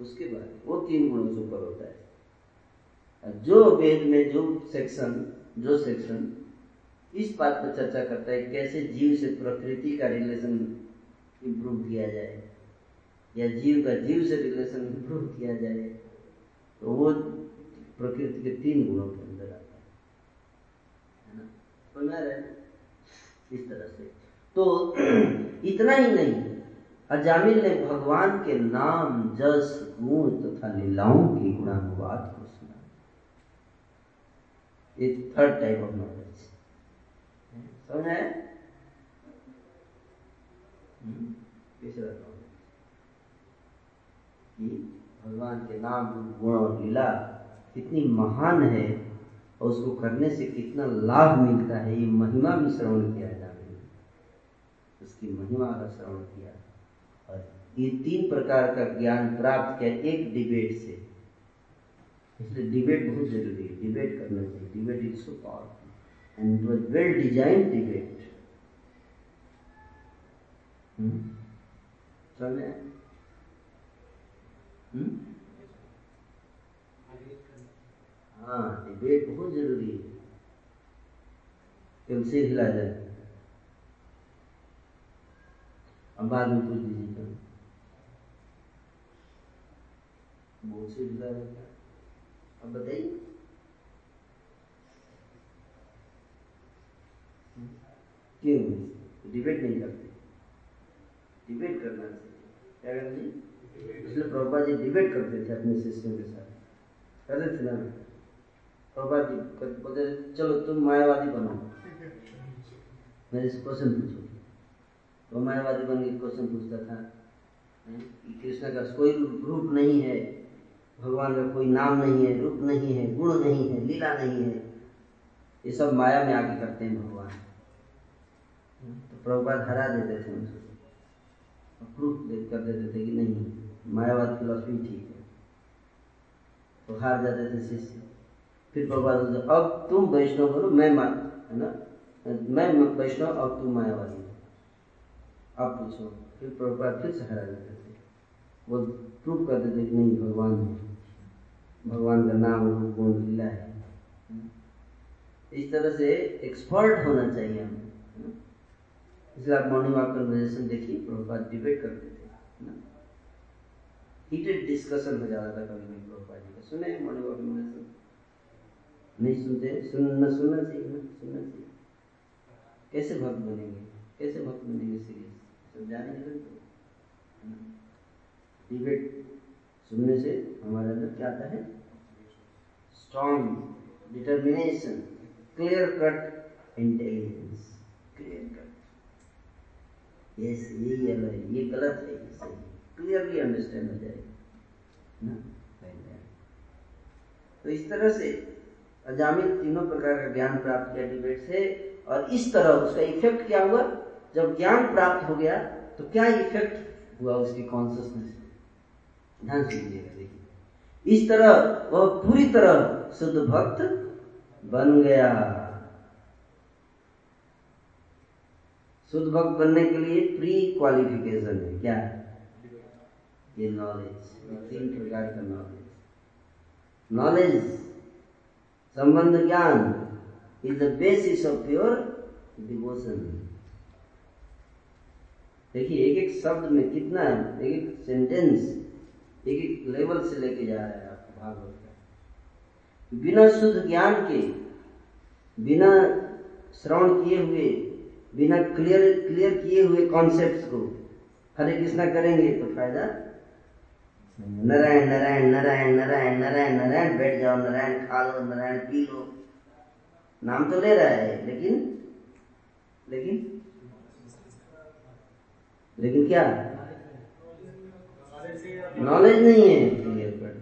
उसके बाद, वो तीन गुणों से ऊपर होता है। जो वेद में जो सेक्शन जो सेक्शन इस बात पर चर्चा करता है कैसे जीव से प्रकृति का रिलेशन इंप्रूव किया जाए, या जीव का जीव से रिलेशन इंप्रूव किया जाए तो वो प्रकृति के तीन गुणों के अंदर आता है। ना? समझ रहे इस तरह से। तो इतना ही नहीं, अजामिल ने भगवान के नाम, जस गुण तथा लीलाओं की गुणानुवाद को सुना। थर्ड टाइप ऑफ़ नॉलेज कि भगवान के नाम, गुण और लीला कितनी महान है और उसको करने से कितना लाभ मिलता है, ये महिमा भी श्रवण किया जाए उसकी महिमा का श्रवण किया। और ये तीन प्रकार का ज्ञान प्राप्त किया एक डिबेट से। इसलिए डिबेट बहुत ज़रूरी है। डिबेट करना चाहिए। Debate is so powerful and was well design debate समझे? हाँ डिबेट बहुत ज़रूरी है। सिर हिला जाए अब बाद में पूछ क्या बहुत रहता है अब बताइए क्यों डिबेट नहीं करते डिबेट करना चाहिए क्या चाहिए इसलिए प्रभुपा जी डिबेट करते थे अपने शिष्यों के साथ करते थे ना प्रभुपा जी बोलते चलो तुम मायावादी बनो मेरे से क्वेश्चन पूछो मायावादी बन के क्वेश्चन पूछता था कृष्ण का कोई रूप नहीं है, भगवान का कोई नाम नहीं है, रूप नहीं है, गुण नहीं है, लीला नहीं है, ये सब माया में आके करते हैं भगवान। तो प्रभुपाद हरा देते थे उनको। प्रूफ कर देते थे कि नहीं, मायावाद फिलोसफी ठीक है। तो हार जाते थे शिष्य। फिर प्रभुपाद अब तुम वैष्णव बोलो मैं है ना? मैं वैष्णव, अब तुम मायावादी अब पूछो, फिर प्रभुपाद फिर से हरा देते थे। वो प्रूफ कर देते कि नहीं, भगवान है भगवान का नाम रूप गुण लीला है। इस तरह से एक्सपर्ट होना चाहिए हमें इसलिए आप मॉर्निंग वॉक कन्वर्जेशन देखिए, प्रभुपाद डिबेट करते थे हीटेड डिस्कशन हो जाता था कभी कभी प्रभुपाद जी का। सुने मॉर्निंग वॉक कन्वर्जेशन नहीं सुनते? सुन न सुनना चाहिए ना? सुनना चाहिए। कैसे भक्त बनेंगे? कैसे भक्त बनेंगे सीरियस सब जानेंगे तो डिबेट सुनने से हमारे अंदर क्या आता है? Strong determination clear cut intelligence clear cut yes ये ये गलत है, ये सही। क्लियरली अंडरस्टैंड हो जाएगा ना? तो इस तरह से अजामिल तीनों प्रकार का ज्ञान प्राप्त किया डिबेट से और इस तरह उसका इफ़ेक्ट क्या हुआ? जब ज्ञान प्राप्त हो गया तो क्या इफ़ेक्ट हुआ उसकी कॉन्सियसनेस ध्यान से देखिए। इस तरह, वह पूरी तरह शुद्ध भक्त बन गया। शुद्ध भक्त बनने के लिए प्री क्वालिफिकेशन है, क्या? ये नॉलेज तीन प्रकार का नॉलेज नॉलेज संबंध ज्ञान is the basis of pure devotion देखिए, एक एक शब्द में कितना एक एक सेंटेंस एक एक लेवल से लेके जा रहा है आपको भागवत का। बिना शुद्ध ज्ञान के, बिना श्रवण किए हुए, बिना क्लियर क्लियर किए हुए कॉन्सेप्ट्स को हरे कृष्णा करेंगे तो फ़ायदा? नारायण नारायण नारायण नारायण नारायण नारायण, बैठ जाओ, नारायण खा लो, नारायण पी लो। नाम तो ले रहा है, लेकिन लेकिन लेकिन क्या? नॉलेज नहीं है।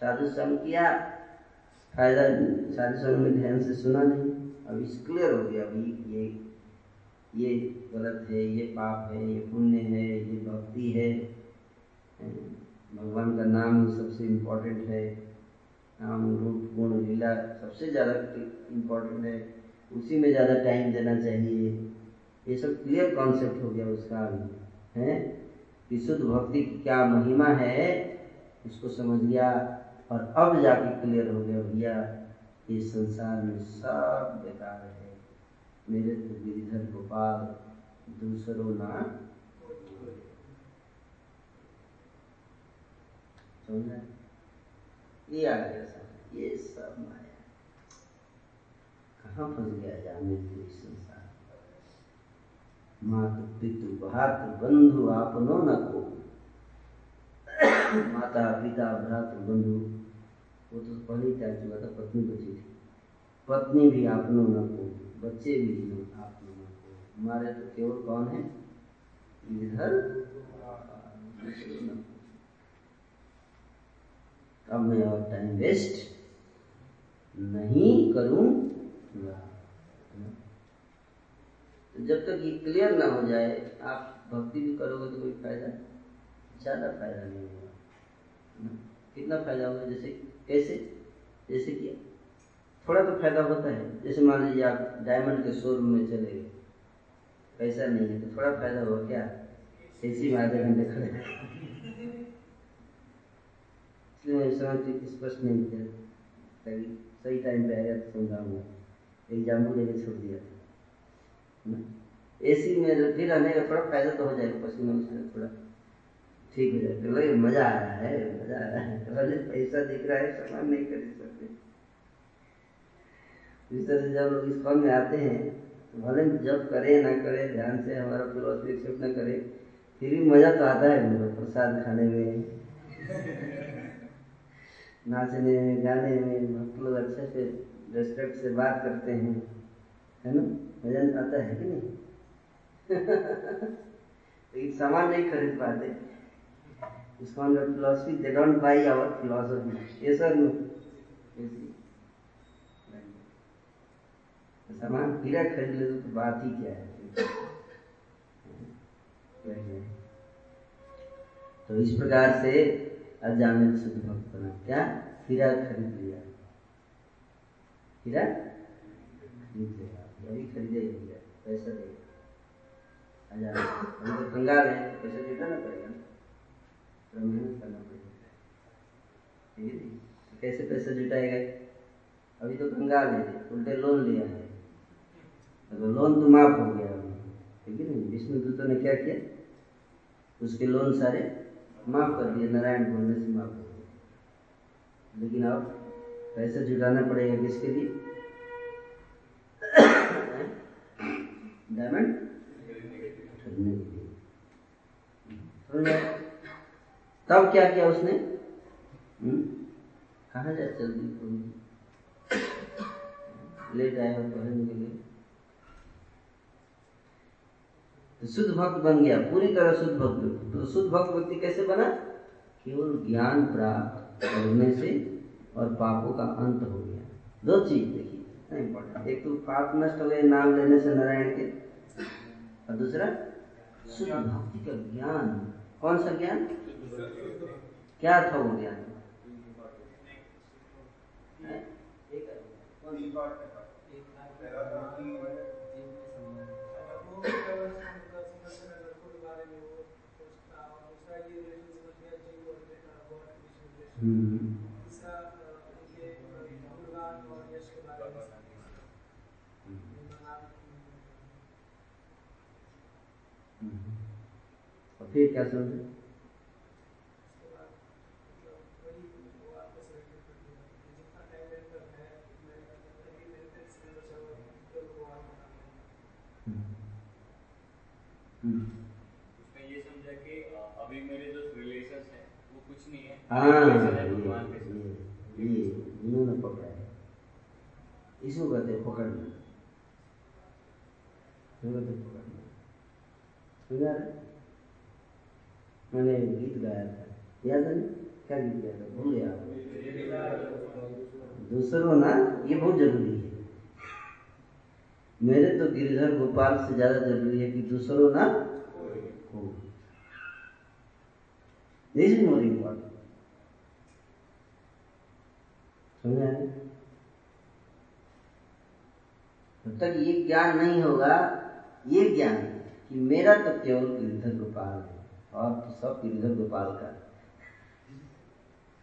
साधु संग किया, फ़ायदा साधु संग में ध्यान से सुना नहीं। अब इस क्लियर हो गया, अभी ये ये गलत है, ये पाप है, ये पुण्य है, ये भक्ति है। भगवान का नाम सबसे इम्पोर्टेंट है। नाम, रूप, गुण, लीला सबसे ज़्यादा इम्पोर्टेंट है। उसी में ज़्यादा टाइम देना चाहिए। ये सब क्लियर कॉन्सेप्ट हो गया उसका है? कि शुद्ध भक्ति की क्या महिमा है, उसको समझ गया और अब जाके क्लियर हो गया, भैया, ये संसार में सब बेकार है। मेरे तो गिरिधर गोपाल दूसरों ना ये आ गया सब, ये सब माया। कहाँ फंस गया जाने इस संसार? मात पितु भात बंधु आपनो न को। माता पिता भ्रात बंधु वो तो पहले त्याग चुका था पत्नी बची थी। पत्नी भी आपनो न को, बच्चे भी आपनो न को। हमारे तो केवल कौन है? इधर। अब मैं और टाइम वेस्ट नहीं करूँगा तो जब तक ये क्लियर ना हो जाए, आप भक्ति भी करोगे तो कोई फ़ायदा, ज़्यादा फ़ायदा नहीं होगा। कितना फ़ायदा होगा? जैसे, कैसे? जैसे कि थोड़ा तो फ़ायदा होता है। जैसे मान लीजिए आप डायमंड के शोरूम में चले गए पैसा नहीं है तो थोड़ा फ़ायदा होगा क्या? एसी में आधे घंटे खड़े इसलिए मैं समझ स्पष्ट नहीं किया। सही टाइम पे आएगा तो समझाऊँगा। एग्ज़ाम को लेकर छोड़ दिया। एसी में भी रहने का थोड़ा फ़ायदा तो हो जाएगा पसीना उसमें थोड़ा। ठीक हो जाएगा। लगे मज़ा आ रहा है, मज़ा आ रहा है। भले पैसा दिख रहा है सामान नहीं खरीद सकते। इस तरह से जब लोग इस फॉर्म में आते हैं तो भले जब करे ना करे, ध्यान से हमारा फिलोसफी एक्सेप्ट ना करे, फिर भी मज़ा तो आता है मेरे प्रसाद खाने में, नाचने में, गाने में। लोग अच्छे से रेस्पेक्ट से बात करते हैं। ना मज़ा आता है कि नहीं? लेकिन सामान नहीं खरीद पाते। Philosophy they don't buy our philosophy ये सर सामान हीरा खरीद ले तो बात ही क्या है? तो इस प्रकार से अजामिल शुद्ध भक्त बना। क्या? हीरा खरीद लिया। हीरा खरीद लिया। वही खरीदे हीरा पैसा दे। अजामिल हम तो कंगाल है, पैसा जुटाना पड़ेगा थोड़ा मेहनत करना पड़ेगा। ठीक है तो कैसे पैसा जुटाएगा? अभी तो कंगाल है उल्टे लोन लिया है तो लोन तो माफ़ हो गया ठीक है नहीं विष्णु दूतों ने क्या किया? उसके लोन सारे माफ़ कर दिए, नारायण बोलने से माफ़ हो गए। लेकिन अब पैसा जुटाना पड़ेगा किसके लिए? डायमंड खरीदने के लिए तब क्या किया उसने? कहा जाए जल्दी लेट आया पढ़ने के लिए। तो शुद्ध भक्त बन गया पूरी तरह शुद्ध भक्त। तो शुद्ध भक्त व्यक्ति कैसे बना? केवल ज्ञान प्राप्त करने से और पापों का अंत हो गया। दो चीज़ देखिए एक तो पाप नष्ट हो गए नाम लेने से नारायण के। और दूसरा शुद्ध भक्ति का ज्ञान कौन सा ज्ञान? क्या था वो ज्ञान? और फिर क्या समझे? समझा अभी मेरे जो रिलेशन है वो कुछ नहीं है। हाँ। ये ये पकड़ा है। इसको कहते हैं पकड़ना। इसको कहते हैं पकड़ना। समझा रहे मैंने गीत गाया था। याद है? क्या गीत गाया था? भूल गया। दूसरों ना, ये बहुत ज़रूरी है। मेरे तो गिरिधर गोपाल से ज़्यादा ज़रूरी है कि दूसरों ना हो। दिस इज़ मोर इम्पोर्टेंट जब तक ये ज्ञान नहीं होगा, ये ज्ञान कि मेरा तो केवल गिरधर गोपाल है। और तो सब गिरधर गोपाल का।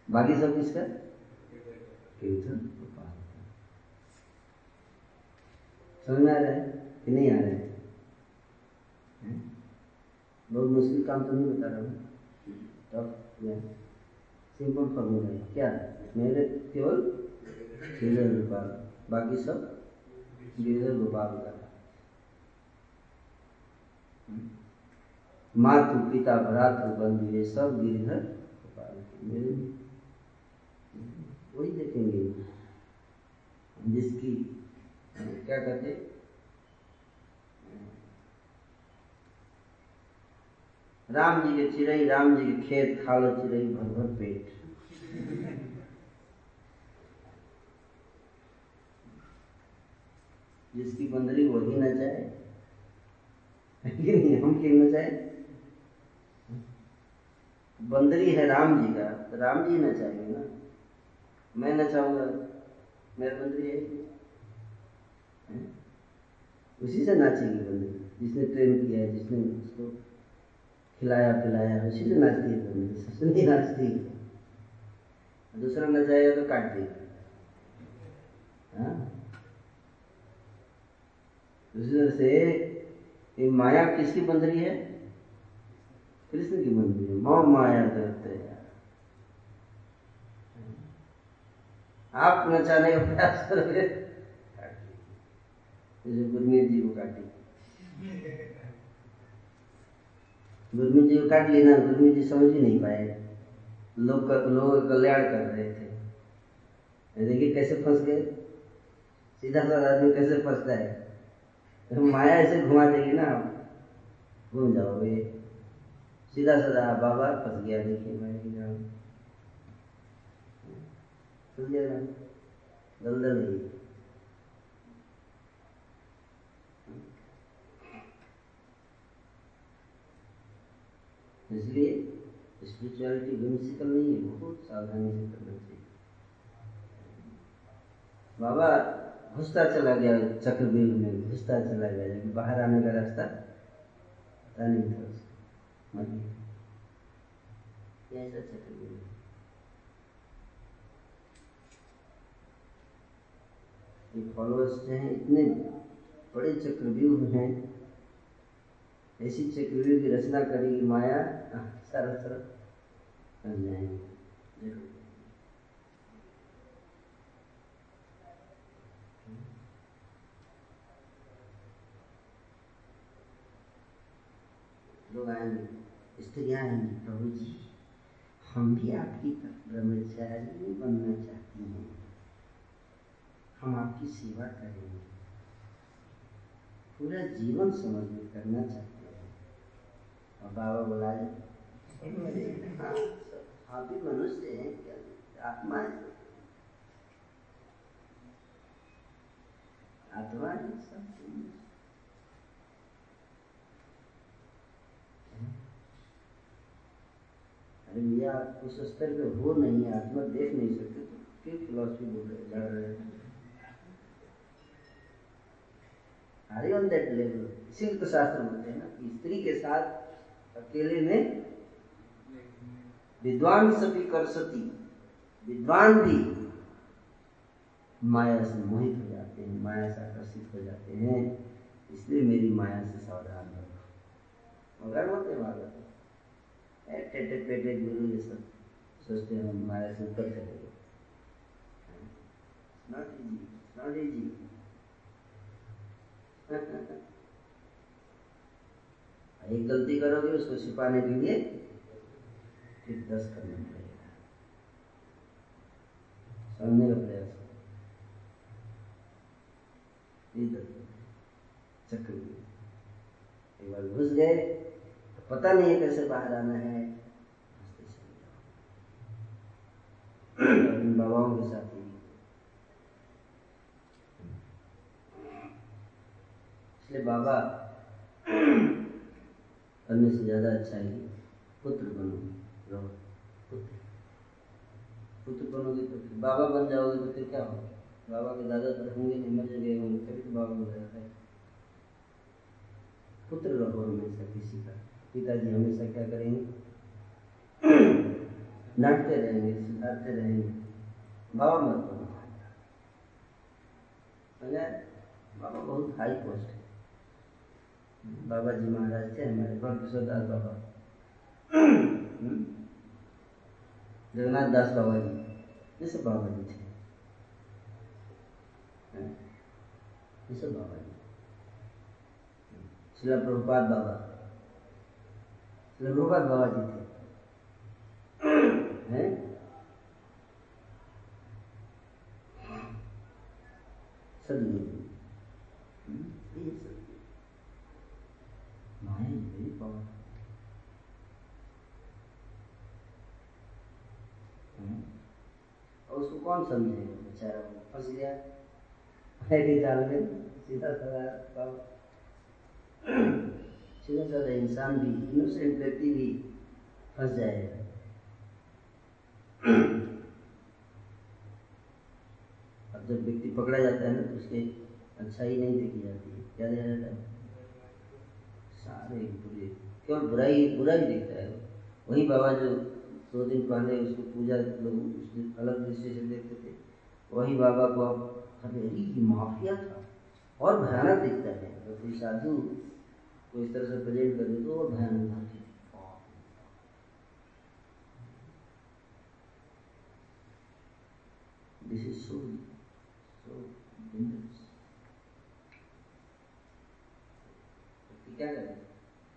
बाकी सब किसका? गिरधर गोपाल का। समझ में आ रहा है कि नहीं आ रहा है? बहुत मुश्किल काम तो नहीं बता रहा हूँ। तब सिंपल फॉर्मूला है। क्या? मेरे केवल गिरधर गोपाल। बाकी सब गिरधर गोपाल का। मातु, पिता, भ्रातृ, बंधु, ये सब मेरे वही देखेंगे। जिसकी, क्या कहते राम जी के चिड़ई राम जी के खेत खा लो चिड़ई भर भर पेट। जिसकी बंदरी वही न जाए हम क्यों न जाए? बंदरी है राम जी का तो राम जी ना चाहेंगे ना। मैं ना चाहूँगा, मेरा बंदरी है। उसी से नाचेगी बंदरी, जिसने ट्रेन किया है, जिसने उसको खिलाया पिलाया उसी से नाचती है बंदरी, सबसे नहीं नाचती। दूसरा न चाहेगा तो काट देगी हाँ? से ये माया किसकी बंदरी है? कृष्ण की है मौ माया करते हैं आप नचाने का प्रयास करोगे। जैसे गुरमीत जी को काटी गुरमीत जी को काट ली ना गुरमीत जी समझ ही नहीं पाए। लोग लोगों कल्याण कर रहे थे। देखिए कैसे फंस गए। सीधा साधा आदमी कैसे फंसता है? तो माया ऐसे घुमा देगी ना। आप घूम जाओगे। सीधा साधा बाबा फंस गया, देखिए मैं की जाऊँ। फंस गया ना? दलदल नहीं। इसलिए स्पिरिचुअलिटी विमिसिकल नहीं है, बहुत सावधानी से करना चाहिए। बाबा घुसता चला गया चक्रव्यूह में, घुसता चला गया जब बाहर आने का रास्ता पता नहीं था उसको। कैसा चक्रव्यूह ये फॉलोअर्स जो हैं इतने बड़े चक्रव्यूह हैं। ऐसी चक्रव्यूह की रचना करेगी माया। सारा तरफ़ बन जाएँगे। लोग आएँगे। आएँगी प्रभु जी, हम भी आपकी ब्रह्मचारी बनना चाहती हैं। हम आपकी सेवा करेंगे। पूरा जीवन समर्पित करना चाहते हैं। और बाबा बुलाए हाँ आप भी मनुष्य हैं, क्या आत्मा है? आत्मा है सब आप उस स्तर पे हो नहीं आत्मा देख नहीं सकते तो क्यों फिलोसफी बोल रहे जा रहे हैं। आर ऑन दैट लेवल इसीलिए तो शास्त्र बोलते हैं ना स्त्री के साथ अकेले में विद्वान सभी कर सती, विद्वान भी माया से मोहित हो जाते हैं, माया से आकर्षित हो जाते हैं। इसलिए मेरी माया से सावधान रहो। मगर होते वाला टेटे पेटे गुरु ये सब सोचते हैं हम माया से ऊपर चले गए एक गलती करोगे, उसको छिपाने के लिए फिर दस करना पड़ेगा। समझने का प्रयास चक्र एक बार घुस गए पता नहीं है कैसे बाहर आना है। बाबाओं के साथ इसलिए बाबा, करने से ज़्यादा अच्छा है पुत्र बनो। रहो। पुत्र। पुत्र बनोगे तो फिर बाबा बन जाओगे तो फिर क्या होगा? बाबा के दादा तो होंगे नहीं मर गए होंगे तभी तो बाबा हो जाता है पुत्र रहो हमेशा किसी का। पिताजी हमेशा क्या करेंगे? डांटते रहेंगे सुधारते रहेंगे। बाबा मत बनो बाबा बहुत हाई पोस्ट है। बाबा जी महाराज थे हमारे किशोरदास बाबा। जगन्नाथ दास बाबा जी ये सब बाबा जी थे ये सब बाबा जी शिला प्रभुपाद बाबा। प्रभुपाद बाबा जी थे हैं? और उसको कौन समझेगा? बेचारा फंस गया। जाल में सीधा साधा सीधा साधा इंसान भी इनोसेंट व्यक्ति भी फंस जाएगा। अब जब व्यक्ति पकड़ा जाता है ना तो उसके अच्छाई नहीं देखी जाती है। क्या देखा जाता है? सारे बुरे। केवल बुराई बुराई दिखता है वही बाबा जो दो दिन पहले उसको पूजा लोग अलग दृष्टि से देखते थे, वही बाबा को अब माफिया था। और भयानक दिखता है। कोई साधु को इस तरह से प्रेजेंट करे तो और भयानक लगती है। This is so so dangerous क्या करें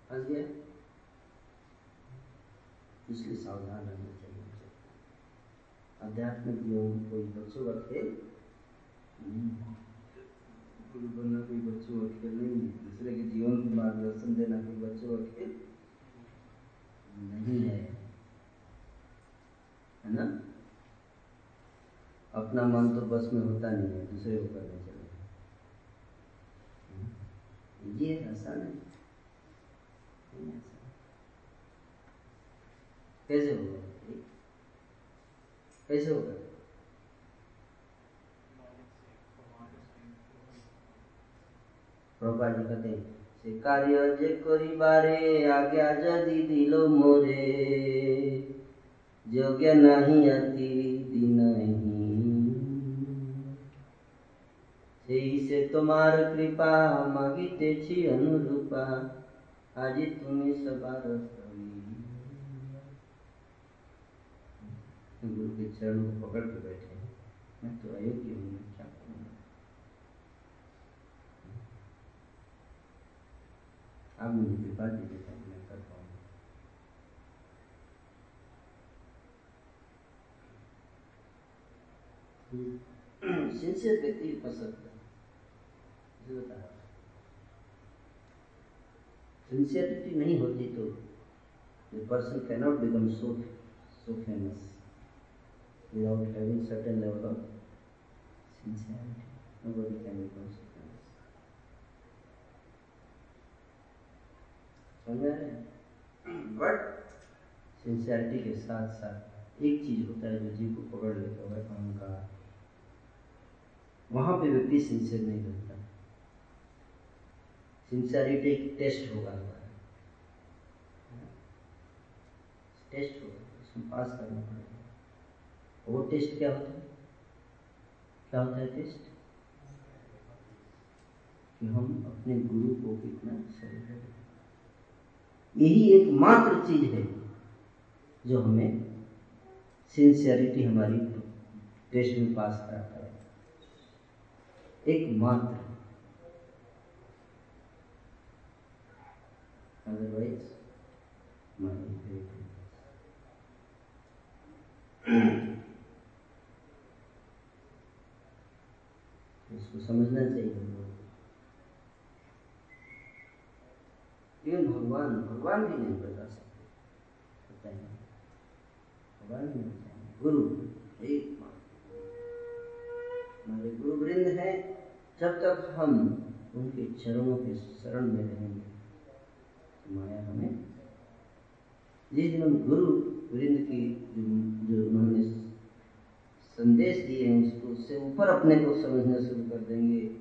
फंस गया? इसलिए सावधान रहना चाहिए। आध्यात्मिक जीवन कोई बच्चों का खेल नहीं गुरु बनना कोई बच्चों का खेल नहीं है। दूसरे के जीवन को मार्गदर्शन देना कोई बच्चों का खेल नहीं है। है ना? अपना मन तो बस में होता नहीं है, दूसरे को करने चले ये आसान है। कैसे होगा? कैसे होगा? প্রভা জি कहते সে কার্য যে করিবারে আজ্ঞা যদি দিল মোরে যোগ্য নাহি অতি দিনহি সেই সে তোমার কৃপা মাগিতেছি অনুরূপা আজি তুমি সবার गुरु के चरण को पकड़ के बैठे मैं तो अयोग्य हूँ आप मेरी कृपा के लिए प्रार्थना कर पाऊँगा नहीं होती तो person can not become so so famous without having certain level of sincerity no can become so but sincerity के साथ साथ एक चीज़ होता है जो जीव को पकड़ लेता है अहंकार वहाँ पे व्यक्ति सिंसियर नहीं रहता सिंसियरिटी एक टेस्ट होगा हमारा। टेस्ट होगा, उसमें पास करना पड़ेगा। वो टेस्ट क्या होता है? क्या होता है टेस्ट कि हम अपने गुरु को कितना सही यही एकमात्र चीज़ है जो हमें सिंसियरिटी हमारी टेस्ट में पास कराता है। एकमात्र। माई इसको समझना चाहिए। हम भगवान भगवान भी नहीं बता सकते। भगवान भी नहीं बताएँगे गुरु एक हमारे गुरु वृंद है, जब तक हम उनके चरणों के शरण में रहेंगे, माया हमें जिस दिन हम गुरु वृंद की जो जो उन्होंने संदेश दिए हैं, उसको, उससे ऊपर अपने को समझना शुरू कर देंगे।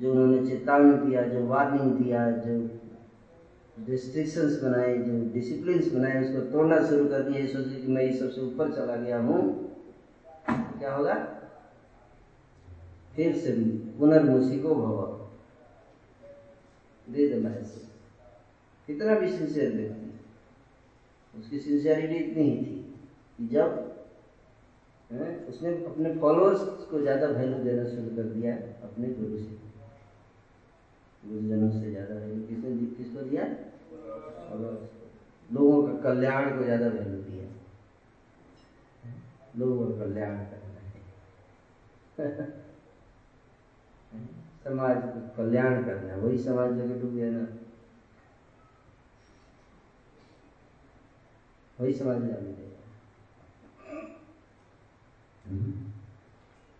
जो उन्होंने चेतावनी दिया, जो वार्निंग दिया, जो रिस्ट्रिक्शंस बनाए जो डिसिप्लिन बनाए उसको तोड़ना शुरू कर दिए। सोचे कि मैं इस सबसे ऊपर चला गया हूँ। क्या होगा? फिर से पुनर्मुषिको भव। दे दे कितना भी सिंसियर व्यक्ति उसकी सिंसियरिटी इतनी ही थी कि जब है, उसने अपने फॉलोअर्स को ज़्यादा वैल्यू देना शुरू कर दिया अपने गुरु से। गुरुजनों से ज़्यादा वैल्यू किसने किसको दिया? लोगों का कल्याण को ज़्यादा वैल्यू दिया। लोगों का कल्याण करना है। समाज को कल्याण करना है, वही समाज लेके डूब गया ना। वही समाज जाने देगा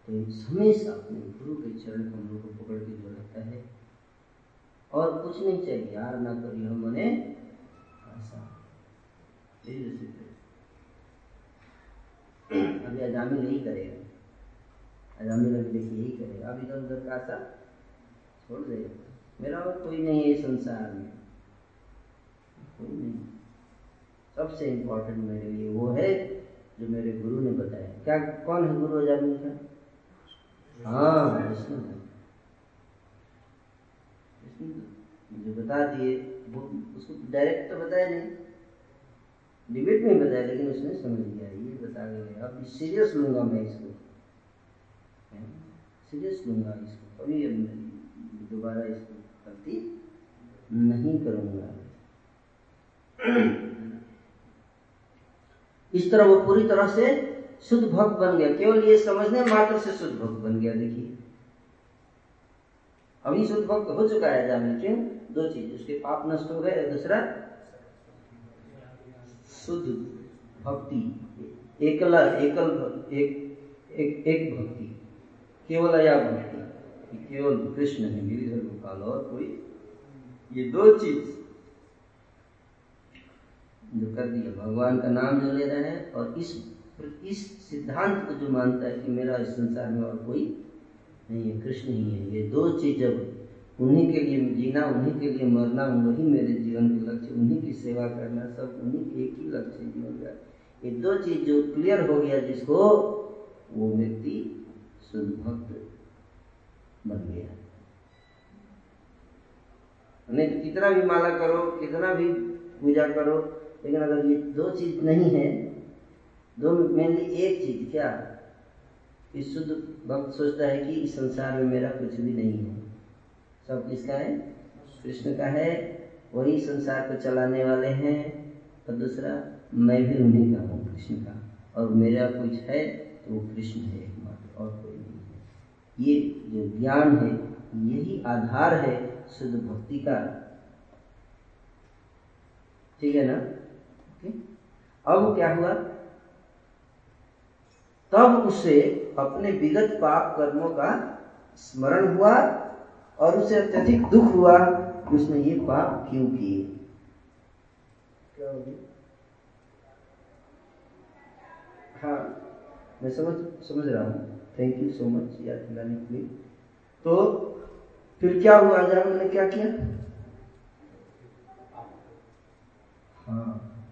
तो हमेशा अपने गुरु के चरण कमलों को पकड़ के जो रहता है और कुछ नहीं चाहिए। यार ना हम मने ऐसा अभी अजामी नहीं करेगा। अजामी लग देखिए यही करेगा। अब इधर उधर का आशा छोड़ देगा। मेरा और कोई नहीं है संसार में। कोई नहीं। सबसे इम्पोर्टेंट मेरे लिए वो है जो मेरे गुरु ने बताया। क्या, कौन है गुरु अजामी का? हाँ विष्णु। मुझे बता दिए, वो उसको डायरेक्ट तो बताया नहीं। डिबेट में बताया, लेकिन उसने समझ लिया, ये बता गए अब सीरियस लूँगा मैं इसको। सीरियस लूँगा इसको। कभी दोबारा इसको गलती नहीं करूँगा। इस तरह वो पूरी तरह से शुद्ध भक्त बन गया। केवल ये समझने, मात्र से शुद्ध भक्त बन गया, देखिए। अभी शुद्ध भक्त हो चुका है जाने क्यों दो चीज़, उसके पाप नष्ट हो गए दूसरा शुद्ध भक्ति, एकला, एकल एक एक एक भक्ति, केवल या भक्ति, केवल कृष्ण है, गिरिधर गोपाल और कोई। ये दो चीज़ जो कर दिया, भगवान का नाम जो ले रहे हैं और इस इस सिद्धांत को जो मानता है कि मेरा इस संसार में और कोई नहीं है कृष्ण ही है। ये दो चीज़ जब उन्हीं के लिए जीना, उन्हीं के लिए मरना, वही मेरे जीवन के लक्ष्य, उन्हीं की सेवा करना, सब उन्हीं एक ही लक्ष्य जीवन का ये दो चीज़ जो क्लियर हो गया जिसको, वो व्यक्ति शुद्ध भक्त बन गया। नहीं कितना भी माला करो, कितना भी पूजा करो, लेकिन अगर ये दो चीज़ नहीं है, दो मेनली एक चीज़ क्या? कि शुद्ध भक्त सोचता है कि इस संसार में मेरा कुछ भी नहीं है। सब किसका है? कृष्ण का है। वही संसार को चलाने वाले हैं। और दूसरा, मैं भी उन्हीं का हूँ, कृष्ण का। और मेरा कुछ है तो वो कृष्ण है एकमात्र, और कोई नहीं है। ये जो ज्ञान है, यही आधार है शुद्ध भक्ति का। ठीक है ना? अब क्या हुआ? तब उसे अपने विगत पाप कर्मों का स्मरण हुआ और उसे अत्यधिक दुख हुआ कि उसने ये पाप क्यों किए। क्या हो हाँ मैं समझ समझ रहा हूँ। थैंक यू सो मच याद दिलाने के लिए। तो फिर क्या हुआ? आज ने क्या किया? हाँ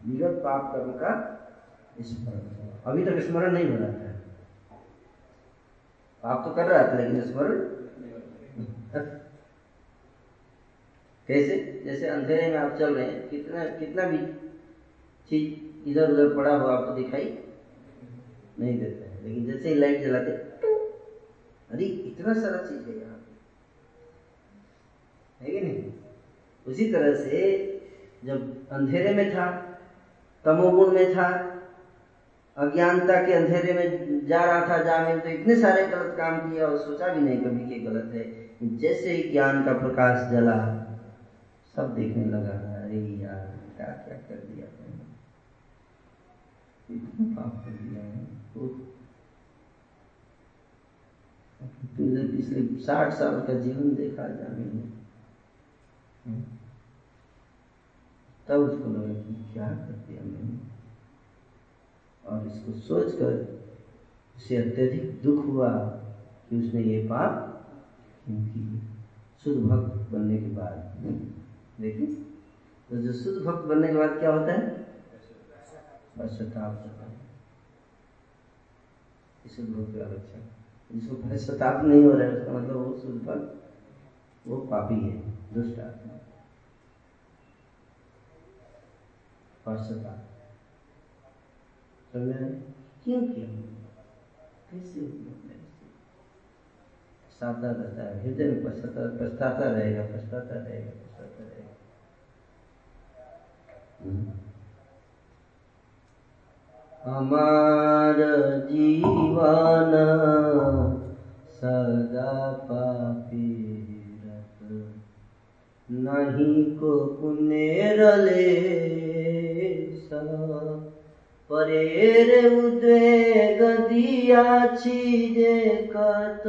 विगत पाप कर्म का स्मरण अभी तक स्मरण नहीं हो रहा पाप तो कर रहा था लेकिन स्मरण कैसे? जैसे अंधेरे में आप चल रहे हैं, कितना कितना भी चीज़ इधर उधर पड़ा हुआ आपको दिखाई नहीं देता है। लेकिन जैसे ही लाइट जलाते अरे, इतना सारा चीज़ है यहाँ है कि नहीं? उसी तरह से जब अंधेरे में था, तमोगुण में था अज्ञानता के अंधेरे में जा रहा था, जाने तो इतने सारे गलत काम किए और सोचा भी नहीं कभी कि गलत है। जैसे ही ज्ञान का प्रकाश जला, सब देखने लगा, अरे यार, क्या क्या कर दिया पाप कर दिया है पिछले साठ साल का जीवन देखा जाने में तब उसको लगा कि क्या कर दिया मैंने? और इसको सोचकर उसे अत्यधिक दुख हुआ कि उसने ये पाप क्योंकि शुद्ध भक्त बनने के बाद। देखिए तो जो शुद्ध भक्त बनने के बाद क्या होता है? पश्चाताप होता है। शुद्ध भक्त का लक्षण जिसको पश्चाताप नहीं हो रहा है, उसका मतलब वो शुद्ध भक्त, वो पापी है, दुष्ट आत्मा। पश्चाताप समझ क्यों किया? कैसे पछताता रहता है हृदय में पछताता पछताता रहेगा पछताता रहेगा पछताता रहेगा। हमार जीवन सदा पापी नहीं को पुनेर ले रले পরের উদ্বেগ দিয়াছি যে কত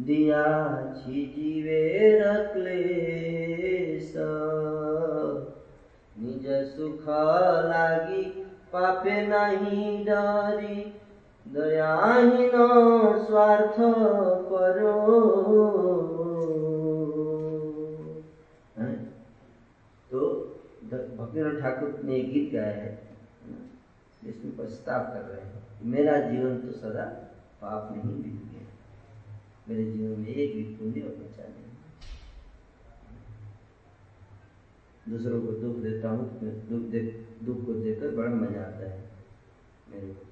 দিয়াছি জীবের ক্লেশ নিজ সুখ লাগি পাপে নাহি ডরি দয়াহীন স্বার্থ করো तो भक्तिनाथ ठाकुर ने गीत गाया है इसमें पछताव कर रहे हैं मेरा जीवन तो सदा पाप नहीं बीत गया मेरे जीवन में एक भी पुण्य और बचा नहीं। दूसरों को दुख देता हूँ तो दुख दे, दुख को देकर बड़ा मज़ा आता है मेरे को।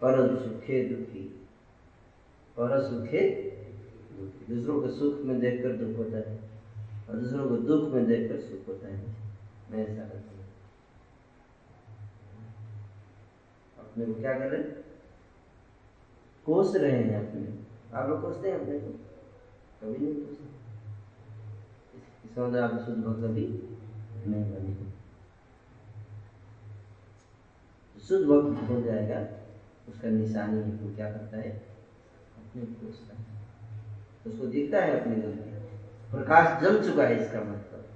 पर सुखे दुखी पर सुखे दुखी। दूसरों को सुख में देखकर दुख होता है और दूसरों को दुख में देखकर सुख होता है। मैं ऐसा करता हूँ अपने को क्या कर कोस रहे हैं अपने। आप लोग कोसते हैं अपने को? कभी नहीं कोसते। इसका मतलब आप शुद्ध भक्त कभी? नहीं बने शुद्ध भक्त हो जाएगा। उसका निशानी है वो क्या करता है? अपने कोसता है। उसको दिखता है अपनी गलती। प्रकाश जल चुका है इसका मतलब।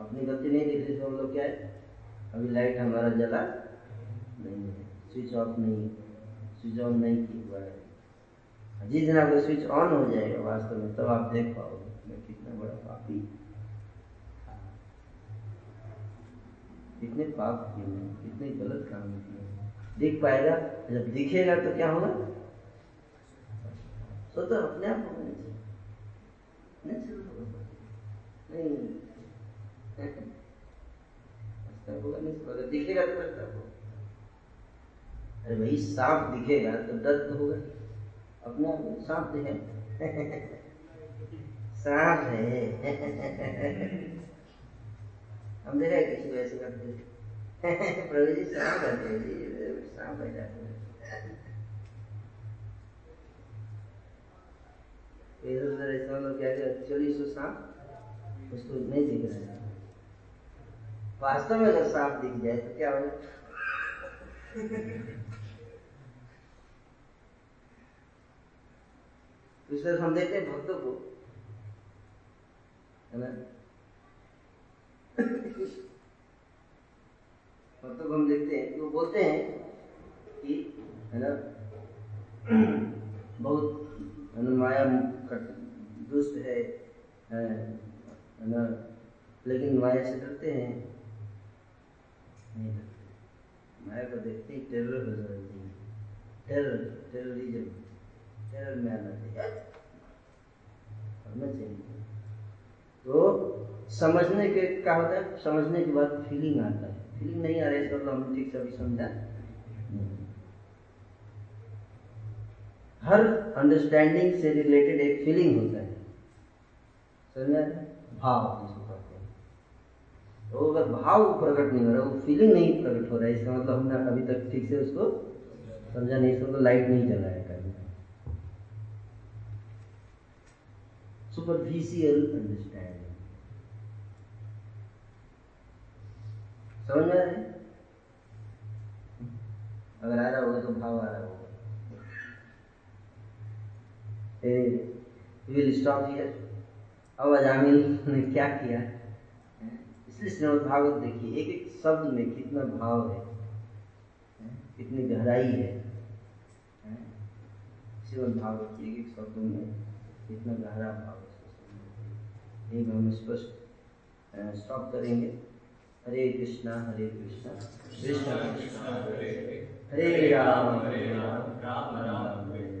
अपनी गलती नहीं दिख रही तो हम लोग क्या है? अभी लाइट हमारा जला नहीं है। स्विच ऑफ़ नहीं स्विच ऑन नहीं किया हुआ है। जिस दिन आपका स्विच ऑन हो जाएगा वास्तव में, तब आप देख पाओगे मैं कितना बड़ा पापी। कितने पाप किए मैं कितने गलत काम किए दिख पाएगा, जब दिखेगा तो क्या होगा? तो तो अपने आप होगा नहीं। होगा। नहीं। दिखेगा तो करता होगा। अरे भाई, सांप दिखेगा तो दर्द तो होगा। अपने सांप है सांप है। हम देखा किसी को ऐसे करते प्रभु जी, सांप करते जी सांप है जाते इधर उधर ऐसा मतलब क्या एक्चुअली सो सांप, उसको नहीं दिख रहा है। वास्तव में अगर सांप दिख जाए तो क्या होगा? इसलिए हम देखते हैं भक्तों को। है ना? भक्तों को हम देखते हैं। वो बोलते हैं कि, है ना, बहुत माया दुष्ट है है ना, लेकिन माया से डरते हैं। नहीं डरते। माया को देखते ही टेरर हो जाती है। टेरर टेररिज्म टेरर में आना चाहिए। करना चाहिए। तो समझने के, क्या होता है? समझने के बाद फीलिंग आता है। फीलिंग नहीं आ रही है मतलब हमने ठीक से अभी समझा। हर अंडरस्टैंडिंग से रिलेटेड एक फीलिंग होता है। समझ भाव जिसको कहते हैं तो अगर भाव प्रकट नहीं हो रहा, वो फीलिंग नहीं प्रकट हो रहा है, इसका मतलब हमने अभी तक ठीक से उसको समझा नहीं समझ लाइट नहीं जलाया सुपरफिशियल अंडरस्टैंडिंग समझ में आ रहा है? अगर आ रहा होगा तो भाव आ रहा होगा। विल स्टॉप हियर अब अजामिल ने क्या किया? इसलिए श्रीमद भागवत देखिए, एक एक शब्द में कितना भाव है, कितनी गहराई है। श्रीमद भागवत एक एक शब्दों में कितना गहरा भाव है। अभी हम इसको स्टॉप करेंगे। हरे कृष्णा हरे कृष्णा। कृष्णा कृष्णा हरे। हरे राम। हरे राम राम राम हरे।